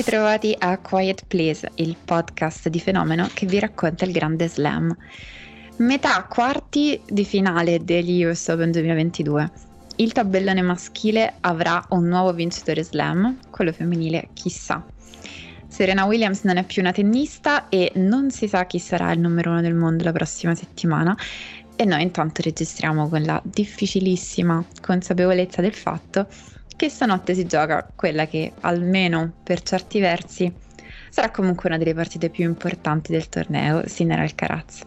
Ritrovati a Quiet Place, il podcast di Fenomeno che vi racconta il grande slam. Metà quarti di finale degli US Open 2022. Il tabellone maschile avrà un nuovo vincitore slam, quello femminile chissà. Serena Williams non è più una tennista e non si sa chi sarà il numero uno del mondo la prossima settimana e noi intanto registriamo con la difficilissima consapevolezza del fatto che stanotte si gioca quella che, almeno per certi versi, sarà comunque una delle partite più importanti del torneo, Sinner Alcaraz.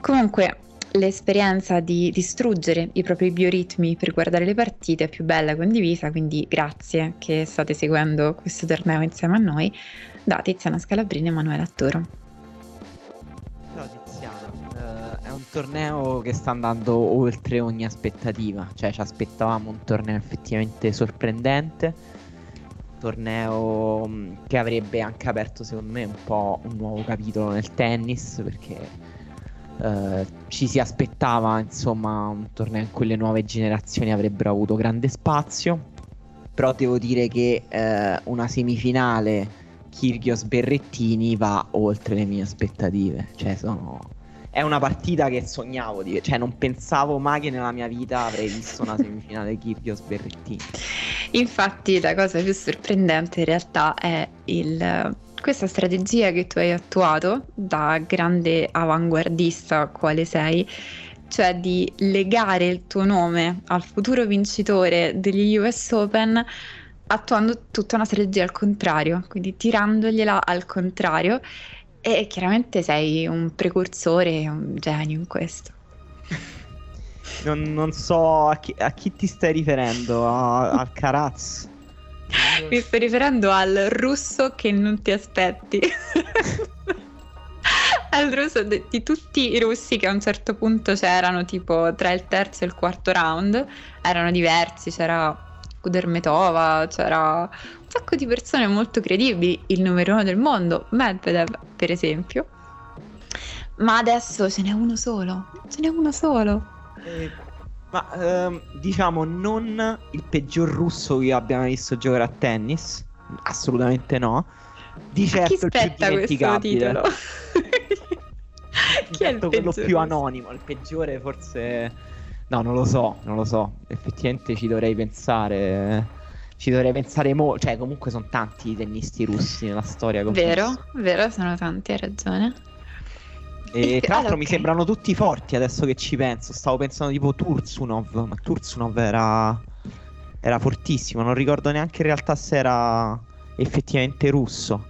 Comunque, l'esperienza di distruggere i propri bioritmi per guardare le partite è più bella condivisa, quindi grazie che state seguendo questo torneo insieme a noi da Tiziana Scalabrini e Emanuele Attoro. Torneo che sta andando oltre ogni aspettativa, cioè ci aspettavamo un torneo effettivamente sorprendente, torneo mm, che avrebbe anche aperto secondo me un po' un nuovo capitolo nel tennis perché eh, ci si aspettava insomma un torneo in cui le nuove generazioni avrebbero avuto grande spazio, però devo dire che eh, una semifinale Kyrgios Berrettini va oltre le mie aspettative, cioè sono è una partita che sognavo di cioè non pensavo mai che nella mia vita avrei visto una semifinale Kyrgios Berrettini. Infatti la cosa più sorprendente in realtà è il, questa strategia che tu hai attuato da grande avanguardista quale sei, cioè di legare il tuo nome al futuro vincitore degli US Open attuando tutta una strategia al contrario, quindi tirandogliela al contrario e chiaramente sei un precursore, un genio in questo. Non, non so a chi, a chi, ti stai riferendo, a, al Caraz. Mi sto riferendo al russo che non ti aspetti. al russo di, di tutti i russi che a un certo punto c'erano, tipo tra il terzo e il quarto round, erano diversi, c'era Kudermetova, c'era sacco di persone molto credibili, il numero uno del mondo, Medvedev per esempio. Ma adesso ce n'è uno solo, ce n'è uno solo. Eh, ma ehm, diciamo non il peggior russo che abbiamo visto giocare a tennis, assolutamente no. Di certo il più dimenticabile. Chi è il certo quello più anonimo, il peggiore forse No, non lo so, non lo so. Effettivamente ci dovrei pensare. Ci dovrei pensare molto. Cioè, comunque sono tanti i tennisti russi nella storia. Confesso. Vero, vero, sono tanti, hai ragione. E, tra l'altro okay. mi sembrano tutti forti adesso che ci penso. Stavo pensando tipo Tursunov, ma Tursunov era, era fortissimo. Non ricordo neanche in realtà se era effettivamente russo.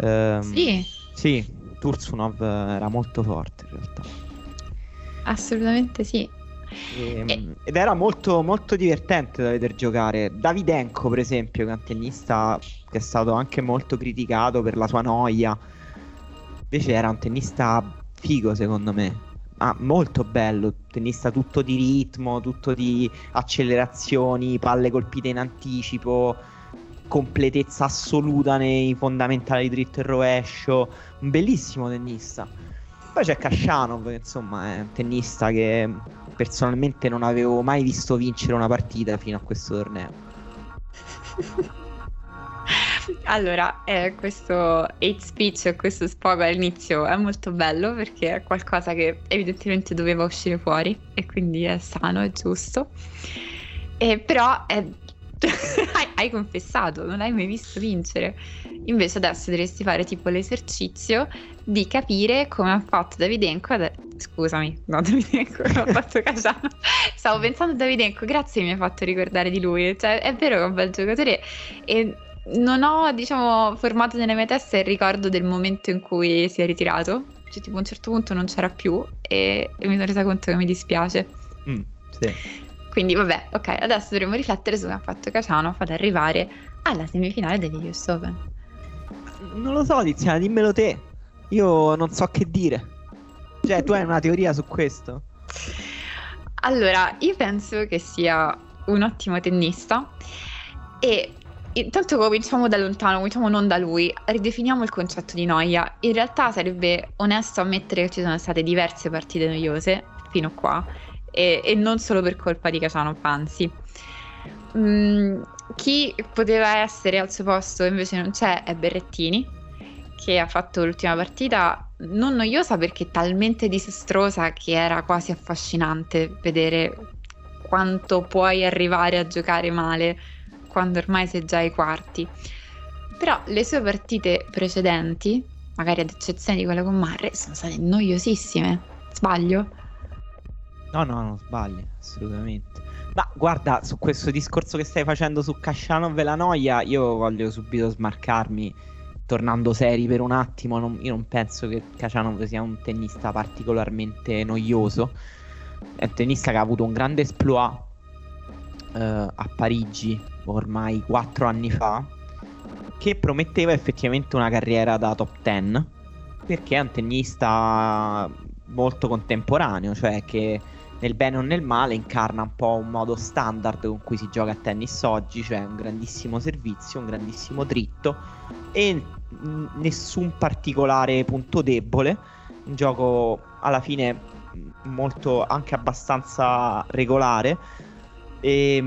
Ehm, sì. Sì, Tursunov era molto forte in realtà. Assolutamente sì. E, ehm, e... Ed era molto, molto divertente da vedere giocare. Davidenko, per esempio, che è un tennista che è stato anche molto criticato per la sua noia. Invece era un tennista figo, secondo me. Ah, molto bello, tennista tutto di ritmo, tutto di accelerazioni, palle colpite in anticipo, completezza assoluta nei fondamentali dritto e rovescio. Un bellissimo tennista. Poi c'è Kashanov, che insomma è un tennista che personalmente non avevo mai visto vincere una partita fino a questo torneo. Allora, eh, questo hate speech, questo sfogo all'inizio è molto bello perché è qualcosa che evidentemente doveva uscire fuori e quindi è sano, è giusto. E però è... hai, hai confessato, non hai mai visto vincere. Invece adesso dovresti fare tipo l'esercizio di capire come ha fatto Davidenko ad... Scusami, no Davidenko, ho fatto Casano. Stavo pensando a Davidenko, grazie mi hai fatto ricordare di lui. Cioè, è vero che è un bel giocatore e non ho, diciamo, formato nella mia testa il ricordo del momento in cui si è ritirato cioè, tipo a un certo punto non c'era più e, e mi sono resa conto che mi dispiace. Mm, sì. Quindi vabbè, ok, adesso dovremmo riflettere su come ha fatto Caciano ad arrivare alla semifinale degli US Open. Non lo so, Tiziana, dimmelo te. Io non so che dire. Cioè, tu hai una teoria su questo? Allora, io penso che sia un ottimo tennista e intanto cominciamo da lontano, cominciamo non da lui, ridefiniamo il concetto di noia. In realtà sarebbe onesto ammettere che ci sono state diverse partite noiose fino a qua e, e non solo per colpa di Caciano, anzi. Mm, chi poteva essere al suo posto invece non c'è è Berrettini che ha fatto l'ultima partita non noiosa perché talmente disastrosa che era quasi affascinante vedere quanto puoi arrivare a giocare male quando ormai sei già ai quarti. Però le sue partite precedenti, magari ad eccezione di quella con Marre, sono state noiosissime. Sbaglio? No, no, non sbagli, assolutamente. Ma guarda, su questo discorso che stai facendo su Casciano e la noia, io voglio subito smarcarmi tornando seri per un attimo, non, io non penso che Kacianov sia un tennista particolarmente noioso. È un tennista che ha avuto un grande esploit eh, a Parigi ormai quattro anni fa, che prometteva effettivamente una carriera da top 10, perché è un tennista molto contemporaneo, cioè che nel bene o nel male incarna un po' un modo standard con cui si gioca a tennis oggi, cioè un grandissimo servizio, un grandissimo dritto e nessun particolare punto debole. Un gioco alla fine molto anche abbastanza regolare. E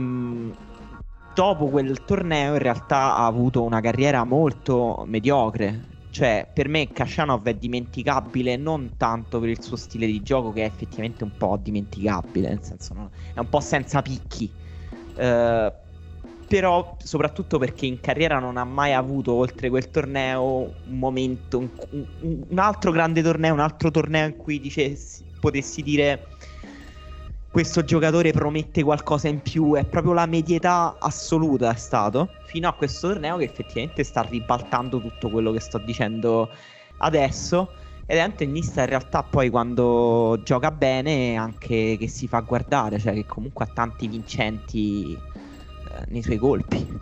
dopo quel torneo in realtà ha avuto una carriera molto mediocre. Cioè, per me Kashanov è dimenticabile non tanto per il suo stile di gioco, che è effettivamente un po' dimenticabile, nel senso no? è un po' senza picchi. Uh, però soprattutto perché in carriera non ha mai avuto oltre quel torneo un momento, un, un altro grande torneo, un altro torneo in cui dicessi, potessi dire questo giocatore promette qualcosa in più, è proprio la medietà assoluta è stato, fino a questo torneo che effettivamente sta ribaltando tutto quello che sto dicendo adesso. Ed è un tennista in realtà poi quando gioca bene anche che si fa guardare, cioè che comunque ha tanti vincenti eh, nei suoi colpi.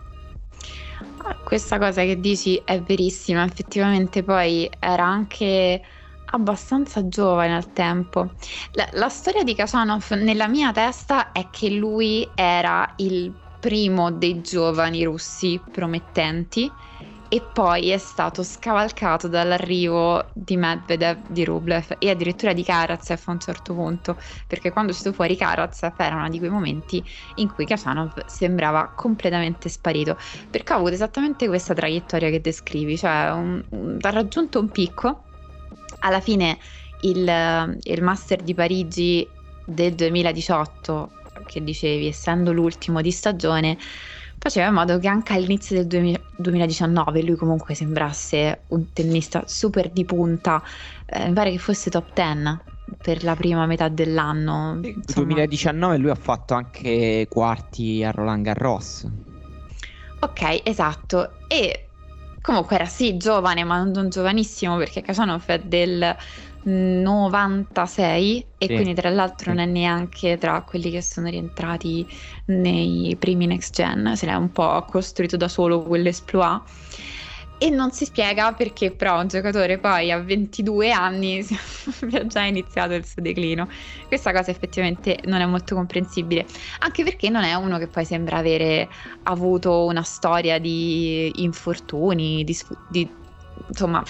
Ah, questa cosa che dici è verissima, effettivamente poi era anche abbastanza giovane al tempo. La, la storia di Kasanov nella mia testa è che lui era il primo dei giovani russi promettenti e poi è stato scavalcato dall'arrivo di Medvedev, di Rublev e addirittura di Karatsev a un certo punto, perché quando è stato fuori Karatsev era uno di quei momenti in cui Kachanov sembrava completamente sparito, perché ha avuto esattamente questa traiettoria che descrivi, cioè un, un, ha raggiunto un picco alla fine il, il Master di Parigi del 2018, che dicevi, essendo l'ultimo di stagione, faceva in modo che anche all'inizio del 2000, 2019 lui comunque sembrasse un tennista super di punta, eh, mi pare che fosse top 10 per la prima metà dell'anno. Nel 2019 lui ha fatto anche quarti a Roland Garros. Ok, esatto. E Comunque era sì giovane, ma non giovanissimo perché Kasanov è del 96 e sì. quindi tra l'altro non è neanche tra quelli che sono rientrati nei primi next gen, se l'è un po' costruito da solo quell'esploit e non si spiega perché però un giocatore poi a 22 anni abbia già iniziato il suo declino. Questa cosa effettivamente non è molto comprensibile, anche perché non è uno che poi sembra avere avuto una storia di infortuni, di, di insomma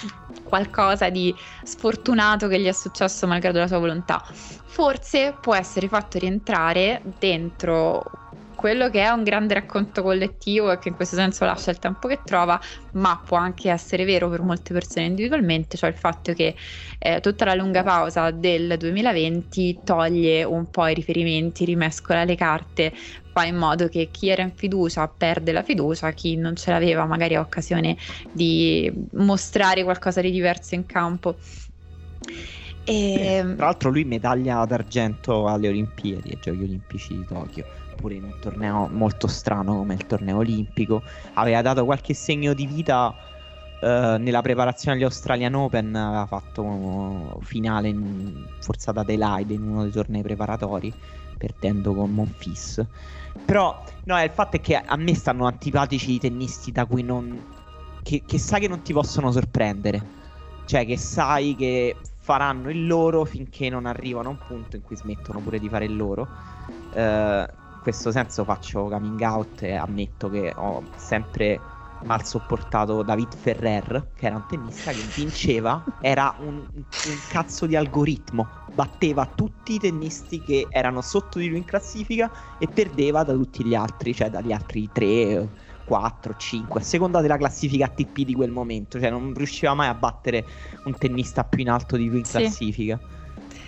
qualcosa di sfortunato che gli è successo malgrado la sua volontà. Forse può essere fatto rientrare dentro quello che è un grande racconto collettivo e che in questo senso lascia il tempo che trova, ma può anche essere vero per molte persone individualmente, cioè il fatto che eh, tutta la lunga pausa del 2020 toglie un po' i riferimenti, rimescola le carte, fa in modo che chi era in fiducia perde la fiducia, chi non ce l'aveva magari ha occasione di mostrare qualcosa di diverso in campo. E... Tra l'altro lui medaglia d'argento alle Olimpiadi, ai Giochi Olimpici di Tokyo pure in un torneo molto strano come il torneo olimpico, aveva dato qualche segno di vita Uh, nella preparazione agli Australian Open aveva fatto finale in forzata Adelaide in uno dei tornei preparatori, perdendo con Monfils. Però, no, il fatto è che a me stanno antipatici i tennisti da cui non. Che, che sai che non ti possono sorprendere. Cioè, che sai che faranno il loro finché non arrivano a un punto in cui smettono pure di fare il loro. In questo senso faccio coming out e ammetto che ho sempre mal sopportato David Ferrer, che era un tennista che vinceva, era un, un, cazzo di algoritmo, batteva tutti i tennisti che erano sotto di lui in classifica e perdeva da tutti gli altri, cioè dagli altri 3, 4, 5, a seconda della classifica ATP di quel momento, cioè non riusciva mai a battere un tennista più in alto di lui in classifica.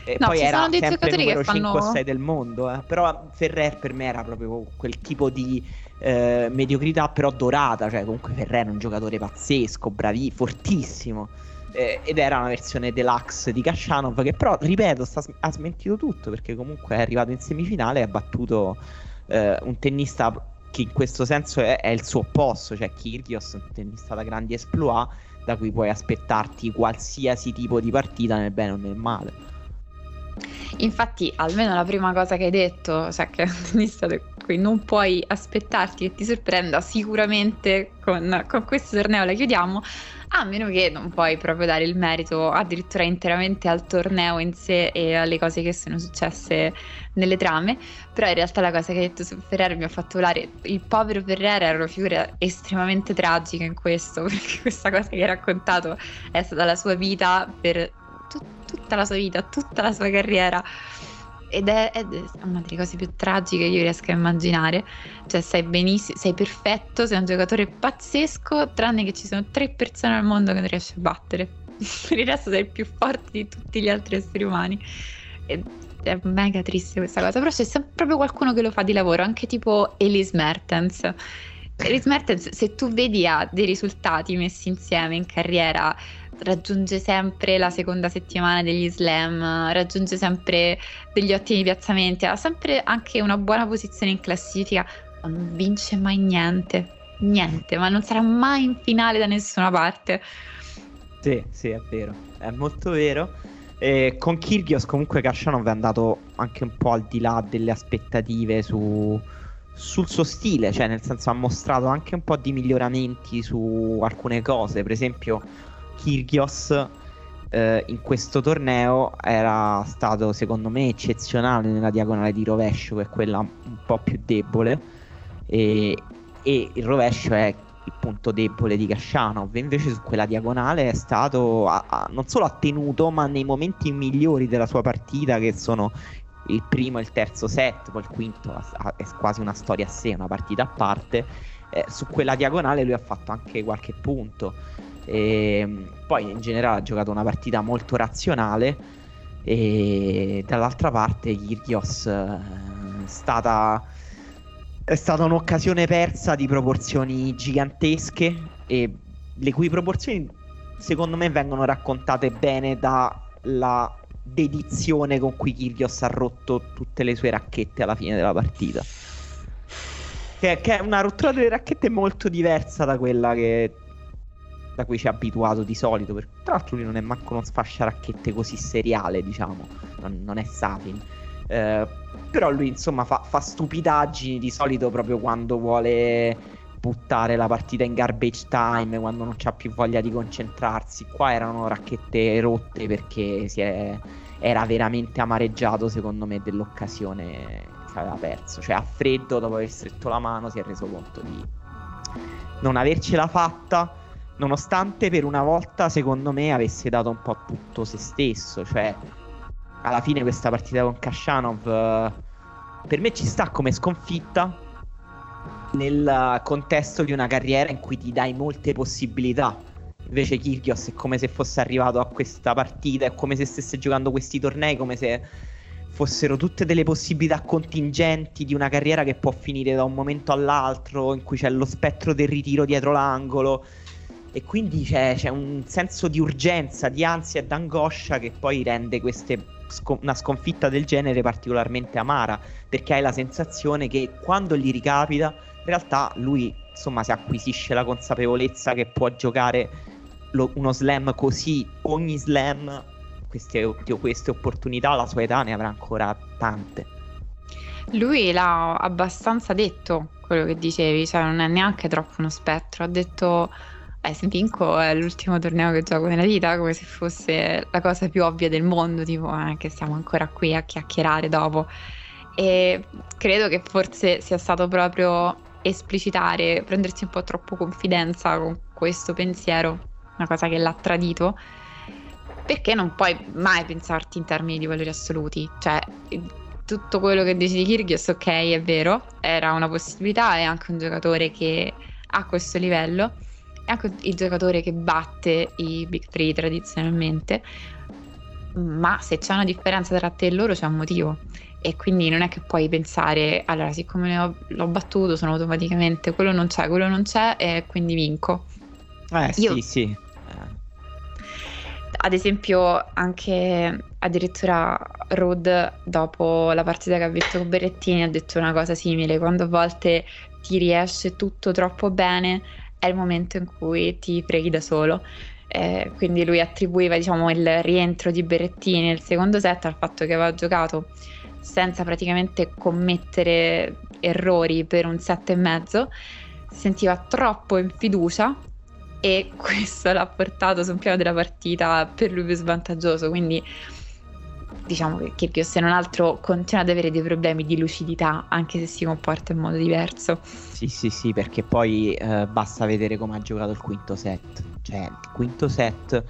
E no, poi era sempre numero 5 o 6 del mondo, eh. però Ferrer per me era proprio quel tipo di eh, mediocrità però dorata, cioè comunque Ferrer è un giocatore pazzesco, bravi, fortissimo. Eh, ed era una versione deluxe di Kashanov che però, ripeto, sta, ha smentito tutto perché comunque è arrivato in semifinale e ha battuto eh, un tennista che in questo senso è, è il suo opposto, cioè Kyrgios, un tennista da grandi esploit da cui puoi aspettarti qualsiasi tipo di partita nel bene o nel male. Infatti, almeno la prima cosa che hai detto, cioè che cui non puoi aspettarti che ti sorprenda, sicuramente con, con questo torneo la chiudiamo, a meno che non puoi proprio dare il merito addirittura interamente al torneo in sé e alle cose che sono successe nelle trame, però in realtà la cosa che hai detto su Ferrero mi ha fatto volare, il povero Ferrero era una figura estremamente tragica in questo, perché questa cosa che hai raccontato è stata la sua vita per tutta la sua vita, tutta la sua carriera. Ed è, è, una delle cose più tragiche che io riesco a immaginare. Cioè, sei benissimo, sei perfetto, sei un giocatore pazzesco, tranne che ci sono tre persone al mondo che non riesci a battere. per il resto sei il più forte di tutti gli altri esseri umani. Ed è mega triste questa cosa. Però c'è sempre proprio qualcuno che lo fa di lavoro, anche tipo Elise Mertens. Elise Mertens, se tu vedi ha dei risultati messi insieme in carriera raggiunge sempre la seconda settimana degli slam, raggiunge sempre degli ottimi piazzamenti, ha sempre anche una buona posizione in classifica, ma non vince mai niente, niente, ma non sarà mai in finale da nessuna parte. Sì, sì, è vero, è molto vero. E con Kyrgios comunque Kashanov è andato anche un po' al di là delle aspettative su, sul suo stile, cioè nel senso ha mostrato anche un po' di miglioramenti su alcune cose, per esempio Kyrgios eh, in questo torneo era stato secondo me eccezionale nella diagonale di rovescio che è quella un po' più debole. E, e il rovescio è il punto debole di Kashanov. Invece su quella diagonale è stato a, a, non solo attenuto ma nei momenti migliori della sua partita che sono il primo e il terzo set poi il quinto a, è quasi una storia a sé una partita a parte eh, su quella diagonale lui ha fatto anche qualche punto e ehm, poi in generale ha giocato una partita molto razionale e dall'altra parte Kyrgios eh, è stata, è stata un'occasione persa di proporzioni gigantesche e le cui proporzioni secondo me vengono raccontate bene dalla dedizione con cui Kyrgios ha rotto tutte le sue racchette alla fine della partita. Che è una rottura delle racchette molto diversa da quella che da cui ci ha abituato di solito. Per... Tra l'altro lui non è manco uno sfasciaracchette così seriale, diciamo, non, non è Safin. Eh, però lui insomma fa, fa, stupidaggini di solito proprio quando vuole buttare la partita in garbage time, quando non c'ha più voglia di concentrarsi. Qua erano racchette rotte perché è... era veramente amareggiato secondo me dell'occasione che aveva perso. Cioè a freddo dopo aver stretto la mano si è reso conto di non avercela fatta nonostante per una volta secondo me avesse dato un po' tutto se stesso, cioè alla fine questa partita con Kashanov uh, per me ci sta come sconfitta nel contesto di una carriera in cui ti dai molte possibilità. Invece Kyrgios è come se fosse arrivato a questa partita, è come se stesse giocando questi tornei, come se fossero tutte delle possibilità contingenti di una carriera che può finire da un momento all'altro, in cui c'è lo spettro del ritiro dietro l'angolo e quindi c'è, c'è, un senso di urgenza, di ansia e d'angoscia che poi rende queste, una sconfitta del genere particolarmente amara, perché hai la sensazione che quando gli ricapita, in realtà lui insomma si acquisisce la consapevolezza che può giocare lo, uno slam così, ogni slam, queste, queste opportunità, la sua età ne avrà ancora tante. Lui l'ha abbastanza detto quello che dicevi, cioè non è neanche troppo uno spettro, ha detto eh, vinco è l'ultimo torneo che gioco nella vita, come se fosse la cosa più ovvia del mondo, tipo eh, che siamo ancora qui a chiacchierare dopo. E credo che forse sia stato proprio esplicitare, prendersi un po' troppo confidenza con questo pensiero, una cosa che l'ha tradito, perché non puoi mai pensarti in termini di valori assoluti, cioè tutto quello che dici di Kyrgios, ok, è vero, era una possibilità, è anche un giocatore che ha questo livello, è anche il giocatore che batte i Big Three tradizionalmente, ma se c'è una differenza tra te e loro c'è un motivo e quindi non è che puoi pensare, allora siccome ho, l'ho battuto sono automaticamente quello non c'è, quello non c'è e quindi vinco. Eh Io, sì, sì. Ad esempio anche addirittura Rod dopo la partita che ha vinto con Berrettini ha detto una cosa simile, quando a volte ti riesce tutto troppo bene è il momento in cui ti preghi da solo. Eh, quindi lui attribuiva diciamo, il rientro di Berrettini nel secondo set al fatto che aveva giocato senza praticamente commettere errori per un set e mezzo, si sentiva troppo in fiducia e questo l'ha portato su un piano della partita per lui più svantaggioso. Quindi diciamo che Kyrgios se non altro continua ad avere dei problemi di lucidità anche se si comporta in modo diverso. Sì, sì, sì, perché poi eh, basta vedere come ha giocato il quinto set. Cioè, il quinto set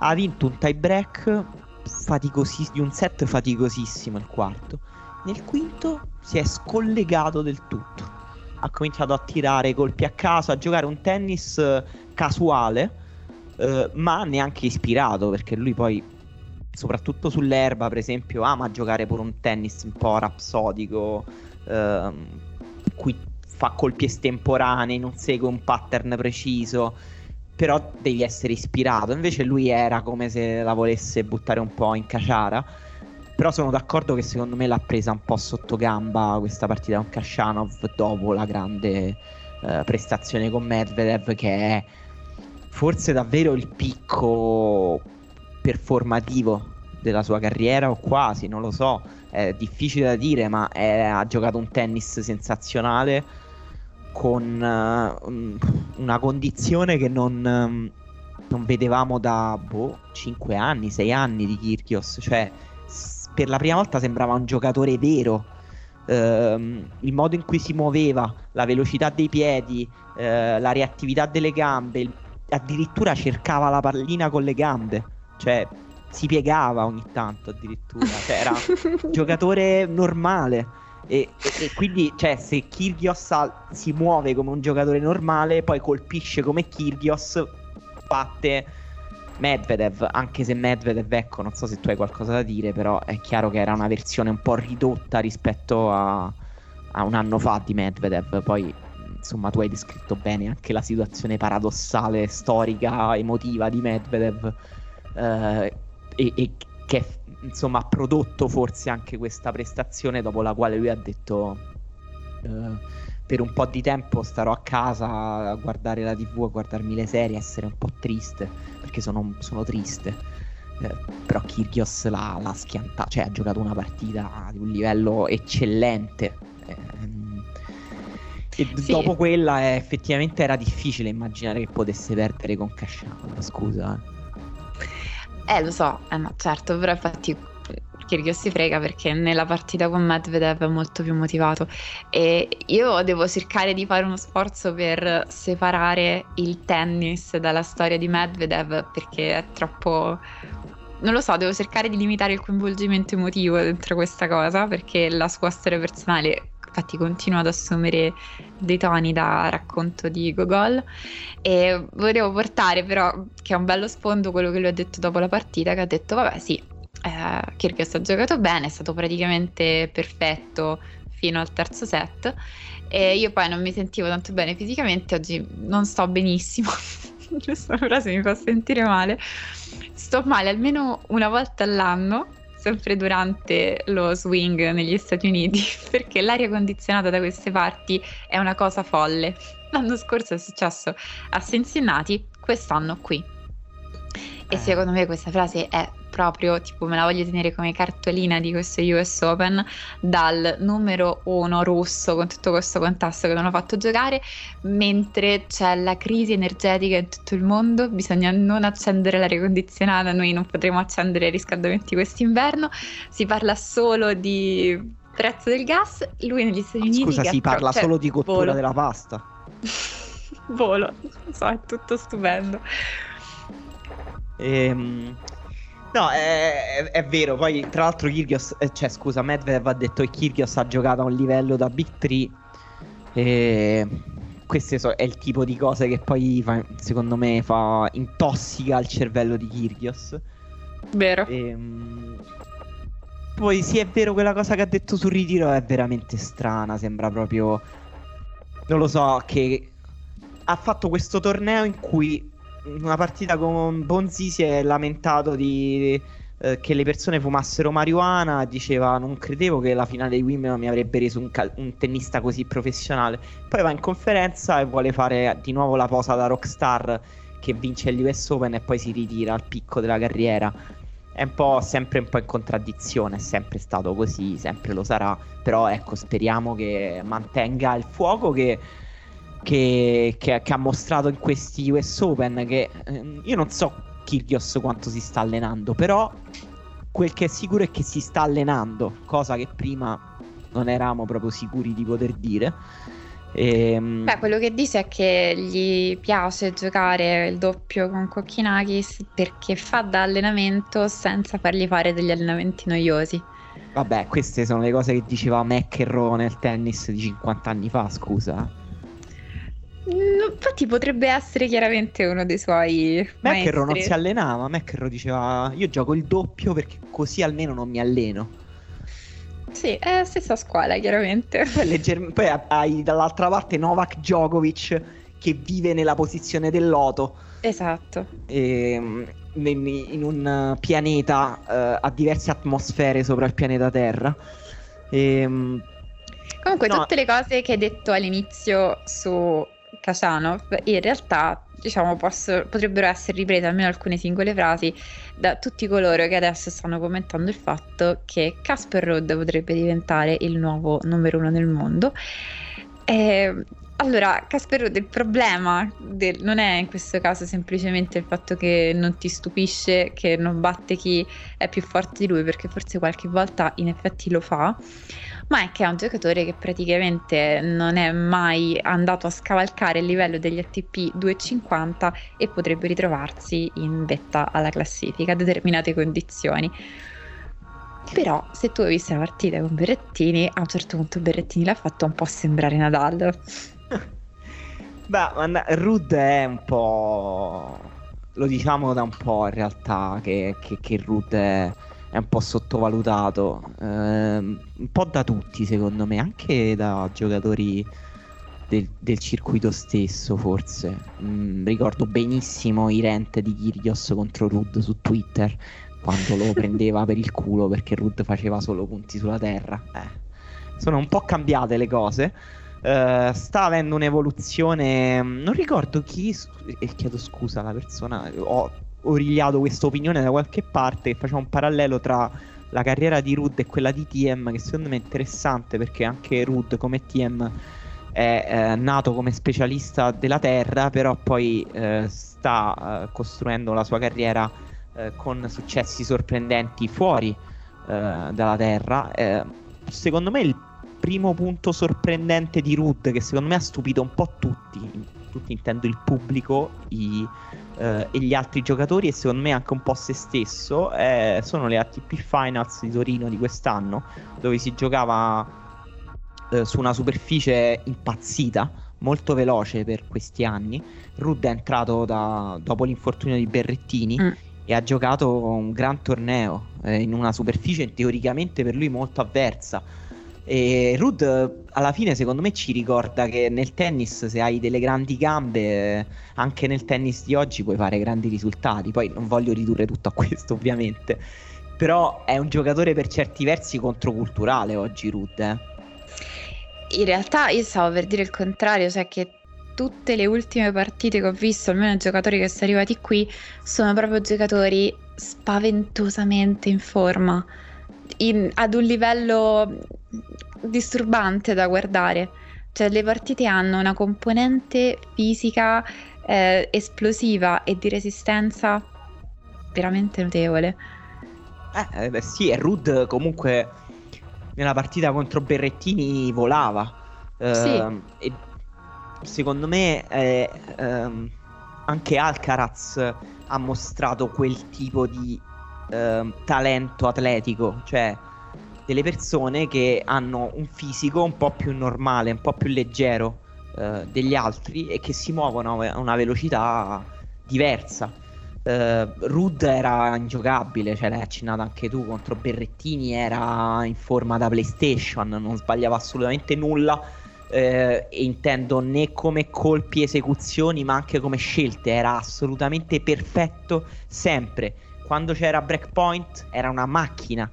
ha vinto un tie break faticosissimo, di un set faticosissimo il quarto. Nel quinto si è scollegato del tutto. Ha cominciato a tirare colpi a caso, a giocare un tennis eh, casuale, eh, ma neanche ispirato, perché lui poi, soprattutto sull'erba, per esempio, ama giocare pure un tennis un po' rapsodico, eh, cui fa colpi estemporanei, non segue un pattern preciso però devi essere ispirato. Invece lui era come se la volesse buttare un po' in caciara. Però sono d'accordo che secondo me l'ha presa un po' sotto gamba questa partita con Kashanov dopo la grande eh, prestazione con Medvedev che è forse davvero il picco performativo della sua carriera o quasi, non lo so, è difficile da dire, ma è, ha giocato un tennis sensazionale con uh, una condizione che non, um, non vedevamo da boh, 5 anni, 6 anni di Kirkios. Cioè, s- per la prima volta sembrava un giocatore vero. Uh, il modo in cui si muoveva, la velocità dei piedi, uh, la reattività delle gambe, addirittura cercava la pallina con le gambe, cioè si piegava ogni tanto addirittura, cioè, era un giocatore normale. E, e, e, quindi, cioè, se Kirgios si muove come un giocatore normale, poi colpisce come Kirgios, batte Medvedev. Anche se Medvedev, ecco, non so se tu hai qualcosa da dire, però è chiaro che era una versione un po' ridotta rispetto a, a un anno fa di Medvedev. Poi, insomma, tu hai descritto bene anche la situazione paradossale, storica, emotiva di Medvedev. Eh, e, e che insomma ha prodotto forse anche questa prestazione dopo la quale lui ha detto uh, per un po' di tempo starò a casa a guardare la tv, a guardarmi le serie, a essere un po' triste perché sono, sono triste. Eh, però Kyrgios l'ha, l'ha schiantata, cioè ha giocato una partita di un livello eccellente. Eh, e sì. dopo quella eh, effettivamente era difficile immaginare che potesse perdere con Casciano. Scusa. Eh. Eh, lo so, eh no, certo, però infatti Kyrgios si frega perché nella partita con Medvedev è molto più motivato. E io devo cercare di fare uno sforzo per separare il tennis dalla storia di Medvedev perché è troppo non lo so, devo cercare di limitare il coinvolgimento emotivo dentro questa cosa perché la sua storia personale infatti continua ad assumere dei toni da racconto di Gogol. E volevo portare però che è un bello sfondo quello che lui ha detto dopo la partita che ha detto vabbè sì eh, Kyrgios ha giocato bene è stato praticamente perfetto fino al terzo set. E io poi non mi sentivo tanto bene fisicamente oggi non sto benissimo. Questa frase mi fa sentire male. Sto male almeno una volta all'anno sempre durante lo swing negli Stati Uniti, perché l'aria condizionata da queste parti è una cosa folle. L'anno scorso è successo a Cincinnati, quest'anno qui. E eh. secondo me questa frase è proprio, tipo me la voglio tenere come cartolina di questo US Open, dal numero uno russo con tutto questo contesto che non ho fatto giocare, mentre c'è la crisi energetica in tutto il mondo, bisogna non accendere l'aria condizionata, noi non potremo accendere i riscaldamenti quest'inverno, si parla solo di prezzo del gas, lui negli Stati Uniti... Scusa, si parla cioè, solo di cottura volo. della pasta. volo, non so, è tutto stupendo. Ehm... No, è, è, vero. Poi, tra l'altro, Kyrgios, eh, cioè, scusa, Medvedev ha detto che Kyrgios ha giocato a un livello da Big 3. E questo so, è il tipo di cose che poi, fa, secondo me, fa intossica il cervello di Kyrgios. Vero. Ehm, poi, sì, è vero, quella cosa che ha detto sul ritiro è veramente strana. Sembra proprio. Non lo so, che ha fatto questo torneo in cui una partita con Bonzi si è lamentato di, eh, che le persone fumassero marijuana. Diceva: Non credevo che la finale di Wimbledon mi avrebbe reso un, cal- un, tennista così professionale. Poi va in conferenza e vuole fare di nuovo la posa da rockstar che vince l'US Open e poi si ritira al picco della carriera. È un po' sempre un po' in contraddizione, è sempre stato così, sempre lo sarà. Però ecco, speriamo che mantenga il fuoco che che, che, che, ha mostrato in questi US Open che eh, io non so Kyrgios quanto si sta allenando, però quel che è sicuro è che si sta allenando, cosa che prima non eravamo proprio sicuri di poter dire. E, ehm, Beh, quello che dice è che gli piace giocare il doppio con Kokkinakis perché fa da allenamento senza fargli fare degli allenamenti noiosi. Vabbè, queste sono le cose che diceva McEnroe nel tennis di 50 anni fa, scusa. Infatti potrebbe essere chiaramente uno dei suoi McEnroe non si allenava, McEnroe diceva io gioco il doppio perché così almeno non mi alleno. Sì, è la stessa scuola chiaramente. Poi, legger- poi hai dall'altra parte Novak Djokovic che vive nella posizione del loto. Esatto. E, ehm, in un pianeta uh, a diverse atmosfere sopra il pianeta Terra. E, ehm, Comunque, no. tutte le cose che hai detto all'inizio su Kashanov, in realtà diciamo, posso, potrebbero essere riprese almeno alcune singole frasi da tutti coloro che adesso stanno commentando il fatto che Casper Rudd potrebbe diventare il nuovo numero uno nel mondo. Eh, allora, Casper il problema del, non è in questo caso semplicemente il fatto che non ti stupisce che non batte chi è più forte di lui, perché forse qualche volta in effetti lo fa, ma è che è un giocatore che praticamente non è mai andato a scavalcare il livello degli ATP 250 e potrebbe ritrovarsi in vetta alla classifica a determinate condizioni. Però se tu hai visto la partita con Berrettini, a un certo punto Berrettini l'ha fatto un po' sembrare Nadal. Beh, Rud è un po'... Lo diciamo da un po' in realtà che, che, che Rud è è un po' sottovalutato, eh, un po' da tutti secondo me, anche da giocatori del, del circuito stesso forse. Mm, ricordo benissimo i rent di Kyrgios contro Rud su Twitter quando lo prendeva per il culo perché Rud faceva solo punti sulla terra. Eh. Sono un po' cambiate le cose. Uh, sta avendo un'evoluzione. Non ricordo chi. E chiedo scusa alla persona. Ho origliato questa opinione da qualche parte che faceva un parallelo tra la carriera di Rud e quella di TM che secondo me è interessante perché anche Rud come TM è eh, nato come specialista della terra però poi eh, sta eh, costruendo la sua carriera eh, con successi sorprendenti fuori eh, dalla terra eh, secondo me il primo punto sorprendente di Rud che secondo me ha stupito un po' tutti tutti intendo il pubblico i eh, e gli altri giocatori e secondo me anche un po' se stesso eh, sono le ATP Finals di Torino di quest'anno dove si giocava eh, su una superficie impazzita molto veloce per questi anni Rudd è entrato da, dopo l'infortunio di Berrettini mm. e ha giocato un gran torneo eh, in una superficie teoricamente per lui molto avversa e Rud alla fine secondo me ci ricorda che nel tennis se hai delle grandi gambe, anche nel tennis di oggi puoi fare grandi risultati. Poi non voglio ridurre tutto a questo ovviamente, però è un giocatore per certi versi controculturale oggi Rud. Eh. In realtà io stavo per dire il contrario, cioè che tutte le ultime partite che ho visto, almeno i giocatori che sono arrivati qui, sono proprio giocatori spaventosamente in forma, in, ad un livello disturbante da guardare. Cioè le partite hanno una componente fisica eh, esplosiva e di resistenza veramente notevole. Eh, beh, sì, e Rud comunque nella partita contro Berrettini volava. Eh, sì. Ehm, e secondo me eh, ehm, anche Alcaraz ha mostrato quel tipo di ehm, talento atletico, cioè delle persone che hanno un fisico un po' più normale, un po' più leggero eh, degli altri e che si muovono a una velocità diversa. Uh, Rud era ingiocabile, cioè l'hai accennato anche tu contro Berrettini, era in forma da PlayStation, non sbagliava assolutamente nulla. Uh, intendo né come colpi esecuzioni, ma anche come scelte, era assolutamente perfetto sempre. Quando c'era breakpoint era una macchina.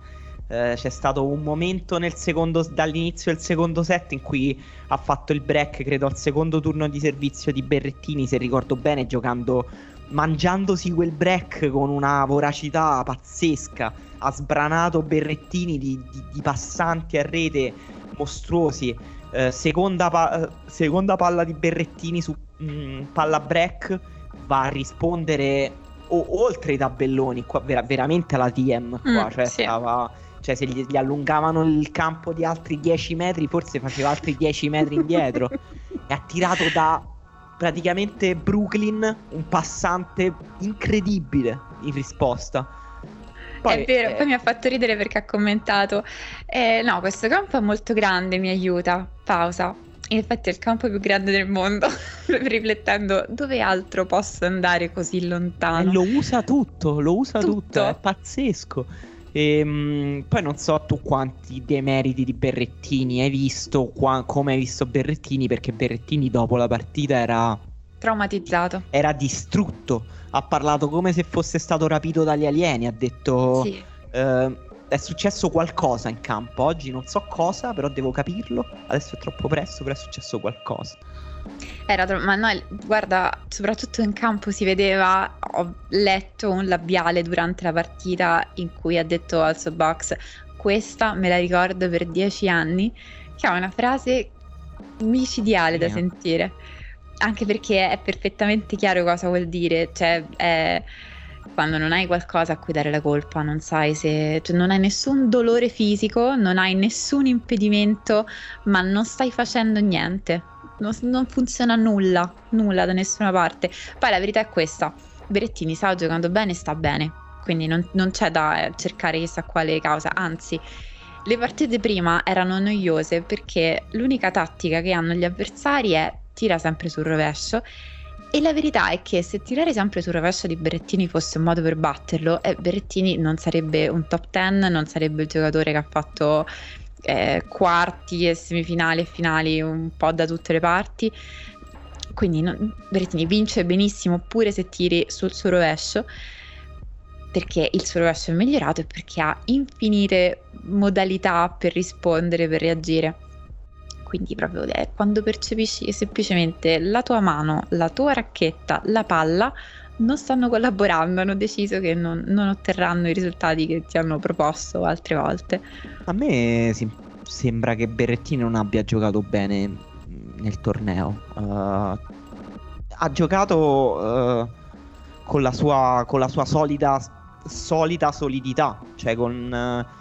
Uh, c'è stato un momento secondo, dall'inizio del secondo set in cui ha fatto il break, credo al secondo turno di servizio di Berrettini, se ricordo bene, giocando mangiandosi quel break con una voracità pazzesca, ha sbranato berrettini di, di, di passanti a rete mostruosi. Eh, seconda, pa- seconda, palla di berrettini su mh, mm, palla break va a rispondere o- oltre i tabelloni, qua, ver- veramente alla TM. Qua, mm, cioè, sì. stava, cioè, se gli, gli, allungavano il campo di altri 10 metri, forse faceva altri 10 metri indietro. e ha tirato da praticamente Brooklyn, un passante incredibile in risposta. Poi, è vero, eh... poi mi ha fatto ridere perché ha commentato, eh, no, questo campo è molto grande, mi aiuta, pausa. In effetti è il campo più grande del mondo, riflettendo dove altro posso andare così lontano. E lo usa tutto, lo usa tutto, tutto è pazzesco. E, ehm, poi non so tu quanti demeriti di Berrettini hai visto, qua, come hai visto Berrettini, perché Berrettini dopo la partita era traumatizzato. Era distrutto. Ha parlato come se fosse stato rapito dagli alieni. Ha detto: sì. eh, È successo qualcosa in campo. Oggi non so cosa, però devo capirlo. Adesso è troppo presto, però è successo qualcosa. Era tro- ma no, guarda, soprattutto in campo si vedeva, ho letto un labiale durante la partita in cui ha detto al suo box, questa me la ricordo per dieci anni, che ha una frase micidiale da sentire, anche perché è perfettamente chiaro cosa vuol dire, cioè è quando non hai qualcosa a cui dare la colpa, non sai se cioè non hai nessun dolore fisico, non hai nessun impedimento, ma non stai facendo niente. Non, non funziona nulla, nulla da nessuna parte. Poi la verità è questa, Berettini sta giocando bene e sta bene, quindi non, non c'è da cercare chissà quale causa, anzi le partite prima erano noiose perché l'unica tattica che hanno gli avversari è tira sempre sul rovescio e la verità è che se tirare sempre sul rovescio di Berettini fosse un modo per batterlo, eh, Berettini non sarebbe un top 10, non sarebbe il giocatore che ha fatto eh, quarti e semifinali e finali un po' da tutte le parti. Quindi non, Berrettini vince benissimo pure se tiri sul suo rovescio perché il suo rovescio è migliorato e perché ha infinite modalità per rispondere, per reagire. Quindi proprio eh, quando percepisci semplicemente la tua mano, la tua racchetta, la palla non stanno collaborando, hanno deciso che non, non, otterranno i risultati che ti hanno proposto altre volte. A me si, sembra che Berrettini non abbia giocato bene nel torneo. Uh, ha giocato uh, con, la sua, con, la sua, solida, solita solidità, cioè con uh,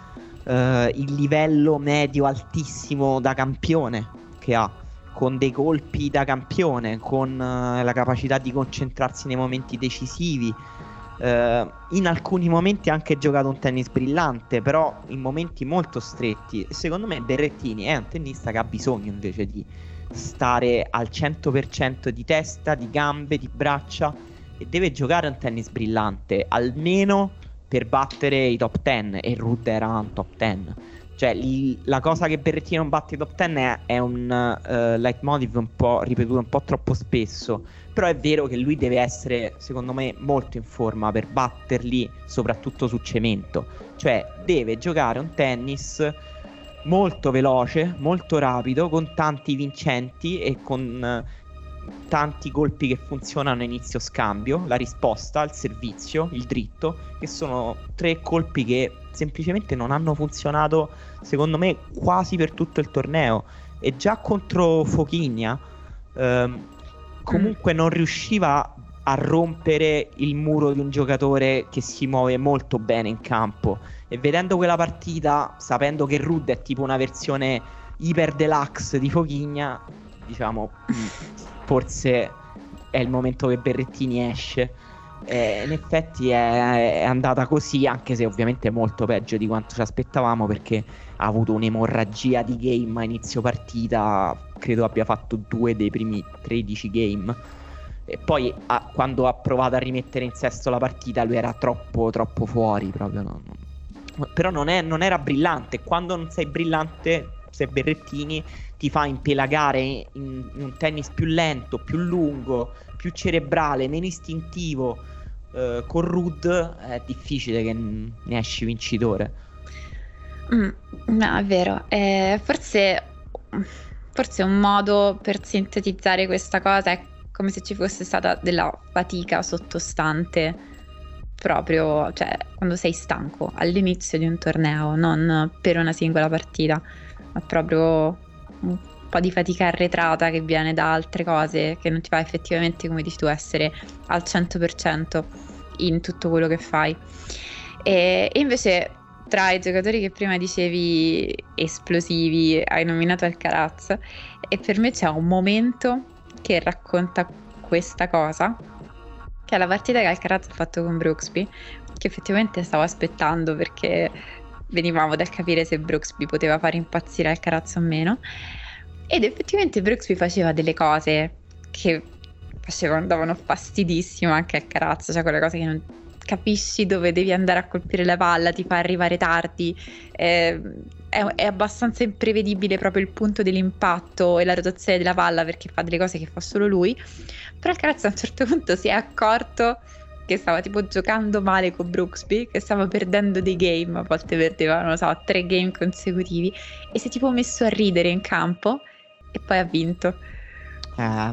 il livello medio altissimo da campione che ha con dei colpi da campione, con uh, la capacità di concentrarsi nei momenti decisivi. Uh, in alcuni momenti ha anche giocato un tennis brillante, però in momenti molto stretti. Secondo me Berrettini è un tennista che ha bisogno invece di stare al 100% di testa, di gambe, di braccia e deve giocare un tennis brillante, almeno per battere i top 10 e Rudd era un top 10 cioè, l- la cosa che Berrettini non batte i top 10 è, è un uh, leitmotiv un po' ripetuto un po' troppo spesso. Però è vero che lui deve essere, secondo me, molto in forma per batterli, soprattutto su cemento. Cioè, deve giocare un tennis molto veloce, molto rapido, con tanti vincenti e con uh, tanti colpi che funzionano a inizio scambio, la risposta, il servizio, il dritto, che sono tre colpi che semplicemente non hanno funzionato, secondo me, quasi per tutto il torneo. E già contro Fochigna, ehm, comunque mm. non riusciva a rompere il muro di un giocatore che si muove molto bene in campo. E vedendo quella partita, sapendo che Rud è tipo una versione iper deluxe di Fochigna, diciamo, forse è il momento che Berrettini esce. Eh, in effetti è, è, andata così, anche se ovviamente molto peggio di quanto ci aspettavamo, perché ha avuto un'emorragia di game a inizio partita. Credo abbia fatto due dei primi 13 game. E poi a, quando ha provato a rimettere in sesto la partita, lui era troppo, troppo fuori. Proprio, no. Però non, è, non era brillante. Quando non sei brillante, se Berrettini ti fa impelagare in, in, un tennis più lento, più lungo, più cerebrale, meno istintivo. Eh, con Rud è difficile che ne esci vincitore. Mm, no, è vero. Eh, forse, forse un modo per sintetizzare questa cosa è come se ci fosse stata della fatica sottostante proprio, cioè, quando sei stanco all'inizio di un torneo, non per una singola partita ma proprio un po' di fatica arretrata che viene da altre cose che non ti fa effettivamente, come dici tu, essere al 100% in tutto quello che fai. E, invece tra i giocatori che prima dicevi esplosivi hai nominato Alcaraz e per me c'è un momento che racconta questa cosa che è la partita che Alcaraz ha fatto con Brooksby che effettivamente stavo aspettando perché venivamo dal capire se Brooksby poteva fare impazzire Alcaraz o meno. Ed effettivamente Brooksby faceva delle cose che facevano, davano fastidissimo anche al Carazzo, cioè quelle cose che non capisci dove devi andare a colpire la palla, ti fa arrivare tardi, eh, è, è, abbastanza imprevedibile proprio il punto dell'impatto e la rotazione della palla perché fa delle cose che fa solo lui, però il Carazzo a un certo punto si è accorto che stava tipo giocando male con Brooksby, che stava perdendo dei game, a volte perdeva, non so, tre game consecutivi, e si è tipo messo a ridere in campo e poi ha vinto. Eh,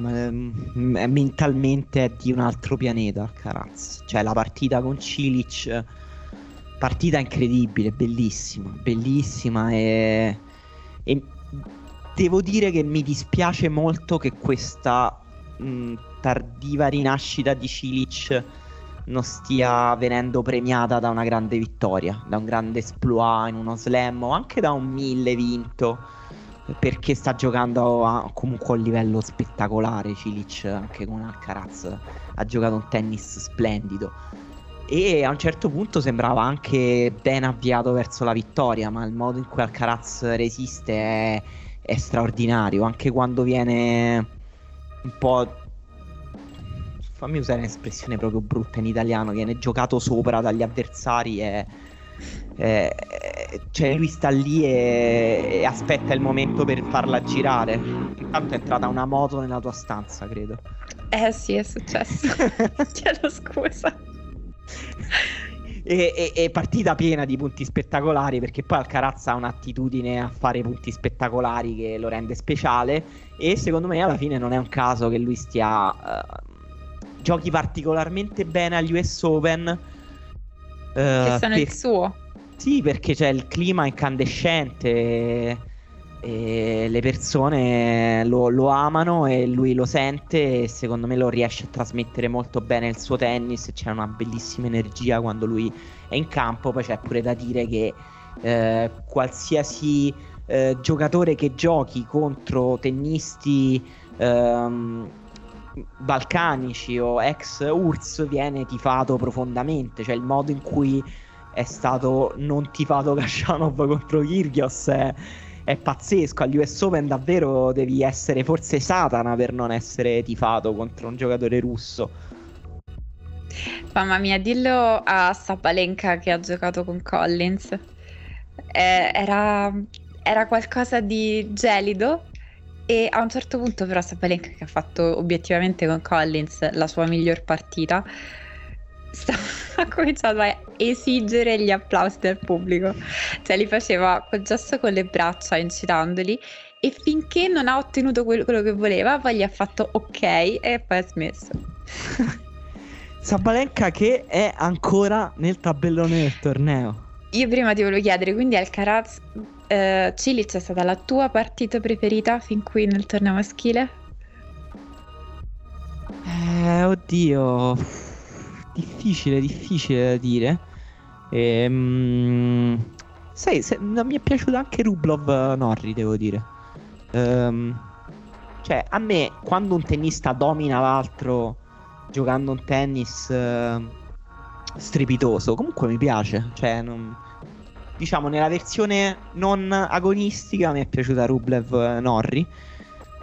mentalmente è di un altro pianeta Alcaraz. Cioè la partita con Cilic, partita incredibile, bellissima, bellissima e, e devo dire che mi dispiace molto che questa mh, tardiva rinascita di Cilic non stia venendo premiata da una grande vittoria, da un grande esploit in uno slam o anche da un mille vinto, perché sta giocando a, comunque a un livello spettacolare. Cilic anche con Alcaraz ha giocato un tennis splendido. E a un certo punto sembrava anche ben avviato verso la vittoria, ma il modo in cui Alcaraz resiste è, è straordinario. Anche quando viene un po' fammi usare un'espressione proprio brutta in italiano, viene giocato sopra dagli avversari e, cioè lui sta lì e, e, aspetta il momento per farla girare. Intanto è entrata una moto nella tua stanza, credo. Eh sì, è successo. Chiedo scusa. E, e, e, partita piena di punti spettacolari perché poi Alcaraz ha un'attitudine a fare punti spettacolari che lo rende speciale e secondo me alla fine non è un caso che lui stia uh, giochi particolarmente bene agli US Open. Uh, che sono per... il suo. Sì, perché c'è il clima incandescente e, e le persone lo, lo, amano e lui lo sente e secondo me lo riesce a trasmettere molto bene il suo tennis. C'è una bellissima energia quando lui è in campo. Poi c'è pure da dire che eh, qualsiasi eh, giocatore che giochi contro tennisti... Ehm, balcanici o ex URSS viene tifato profondamente, cioè il modo in cui è stato non tifato Kashanov contro Kyrgios è, è pazzesco. Agli US Open davvero devi essere forse Satana per non essere tifato contro un giocatore russo. Mamma mia, dillo a Sabalenka che ha giocato con Collins. Eh, era, era qualcosa di gelido e a un certo punto però Sabalenka che ha fatto obiettivamente con Collins la sua miglior partita sta, ha cominciato a esigere gli applausi del pubblico cioè li faceva col gesto con le braccia incitandoli e finché non ha ottenuto quello, quello che voleva, poi gli ha fatto ok e poi ha smesso. Sabalenka che è ancora nel tabellone del torneo. Io prima ti volevo chiedere, quindi Alcaraz, eh, Cilic è stata la tua partita preferita fin qui nel torneo maschile? Eh, oddio, difficile, difficile da dire. Ehm, sai, se, mi è piaciuto anche Rublov Norri, devo dire. Ehm, cioè, a me, quando un tennista domina l'altro giocando un tennis eh, strepitoso, comunque mi piace. Cioè, non, diciamo, nella versione non agonistica mi è piaciuta Rublev eh, Norri.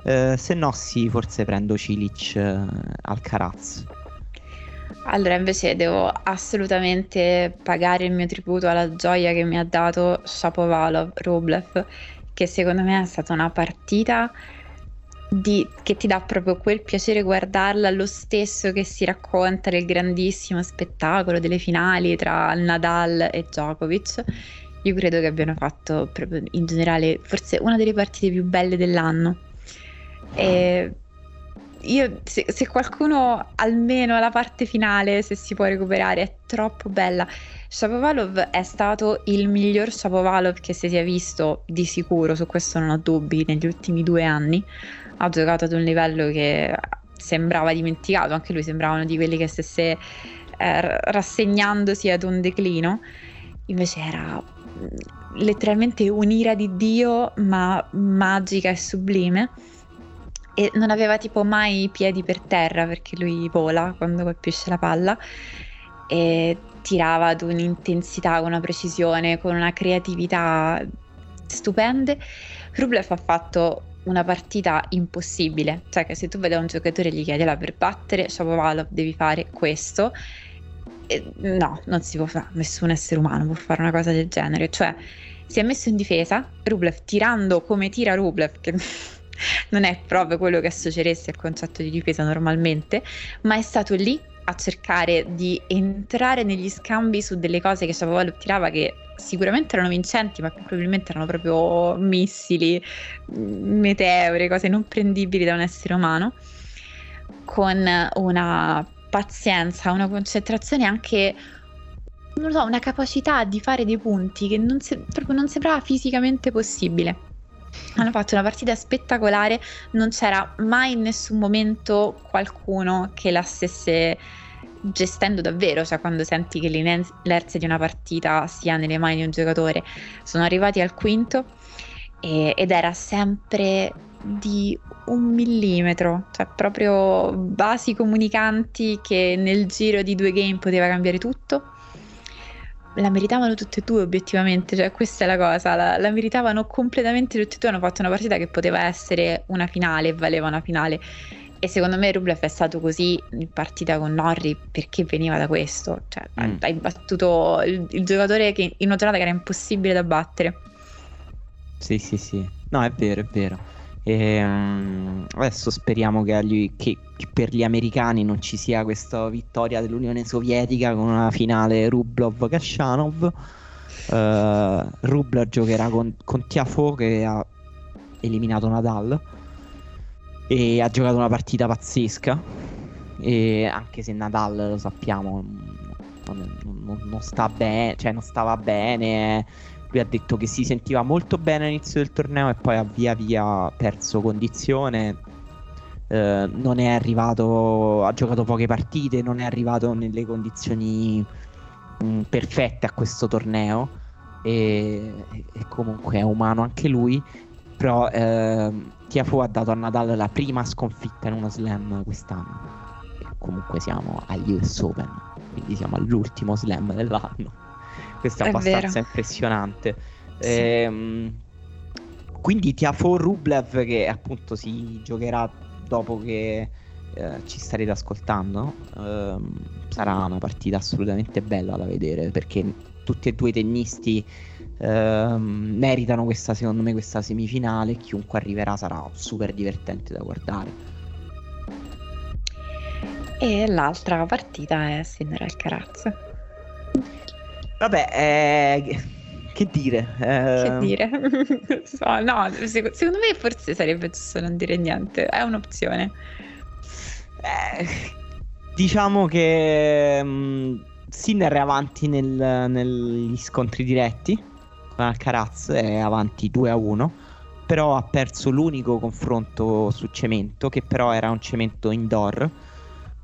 Eh, se no, sì, forse prendo Cilic eh, Alcaraz. Allora, invece devo assolutamente pagare il mio tributo alla gioia che mi ha dato Shapovalov Rublev, che secondo me è stata una partita di, che ti dà proprio quel piacere guardarla, lo stesso che si racconta del grandissimo spettacolo delle finali tra Nadal e Djokovic. Io credo che abbiano fatto proprio in generale forse una delle partite più belle dell'anno. E io, se, se, qualcuno almeno la parte finale, se si può recuperare, è troppo bella. Shapovalov è stato il miglior Shapovalov che si sia visto di sicuro, su questo non ho dubbi, negli ultimi due anni. Ha giocato ad un livello che sembrava dimenticato, anche lui sembrava uno di quelli che stesse eh, rassegnandosi ad un declino. Invece era letteralmente un'ira di Dio, ma magica e sublime. E non aveva tipo mai i piedi per terra perché lui vola quando colpisce la palla. E tirava ad un'intensità, con una precisione, con una creatività stupende. Rublev ha fatto una partita impossibile, cioè che se tu vedi un giocatore e gli chiedi allora per battere Shapovalov devi fare questo no, non si può fare, nessun essere umano può fare una cosa del genere, cioè si è messo in difesa, Rublev tirando come tira Rublev, che non è proprio quello che associeresti al concetto di difesa normalmente, ma è stato lì a cercare di entrare negli scambi su delle cose che Shapovalov tirava che sicuramente erano vincenti, ma probabilmente erano proprio missili, meteore, cose non prendibili da un essere umano, con una pazienza, una concentrazione anche non so, una capacità di fare dei punti che non, se- proprio non sembrava fisicamente possibile. Hanno fatto una partita spettacolare, non c'era mai in nessun momento qualcuno che la stesse gestendo davvero, cioè quando senti che l'inerzia di una partita sia nelle mani di un giocatore. Sono arrivati al quinto e, ed era sempre di un millimetro, cioè proprio vasi comunicanti che nel giro di due game poteva cambiare tutto la meritavano tutte e due obiettivamente, cioè questa è la cosa, la, la, meritavano completamente tutte e due, hanno fatto una partita che poteva essere una finale, valeva una finale e secondo me Rublev è stato così in partita con Norri perché veniva da questo, cioè mm. hai battuto il, il, giocatore che in una giornata che era impossibile da battere. Sì, sì, sì, no è vero, è vero. E, um, adesso speriamo che, agli, che, per gli americani non ci sia questa vittoria dell'Unione Sovietica con una finale Rublov-Kashanov. Uh, Rublev giocherà con, con Tiafo che ha eliminato Nadal e ha giocato una partita pazzesca. E anche se Nadal lo sappiamo non, non, non sta bene, cioè non stava bene lui ha detto che si sentiva molto bene all'inizio del torneo e poi ha via via perso condizione. Eh, non è arrivato, ha giocato poche partite, non è arrivato nelle condizioni mh, mm, perfette a questo torneo. E, e, comunque è umano anche lui. Però eh, Tiafo ha dato a Nadal la prima sconfitta in una slam quest'anno. E comunque siamo agli US Open, quindi siamo all'ultimo slam dell'anno. Questo è, è abbastanza vero. impressionante. Sì. Ehm, quindi Tiafo Rublev che appunto si giocherà dopo che eh, ci starete ascoltando. Ehm, sarà una partita assolutamente bella da vedere perché tutti e due i tennisti ehm, meritano questa, secondo me, questa semifinale. Chiunque arriverà sarà super divertente da guardare. E l'altra partita è Sinner Alcaraz. Vabbè, eh, che dire? Eh... Che dire? no, secondo me forse sarebbe giusto non dire niente, è un'opzione. Eh, diciamo che um, Sinner è avanti nel, negli scontri diretti con Alcaraz, è avanti 2 a 1, però ha perso l'unico confronto su cemento, che però era un cemento indoor,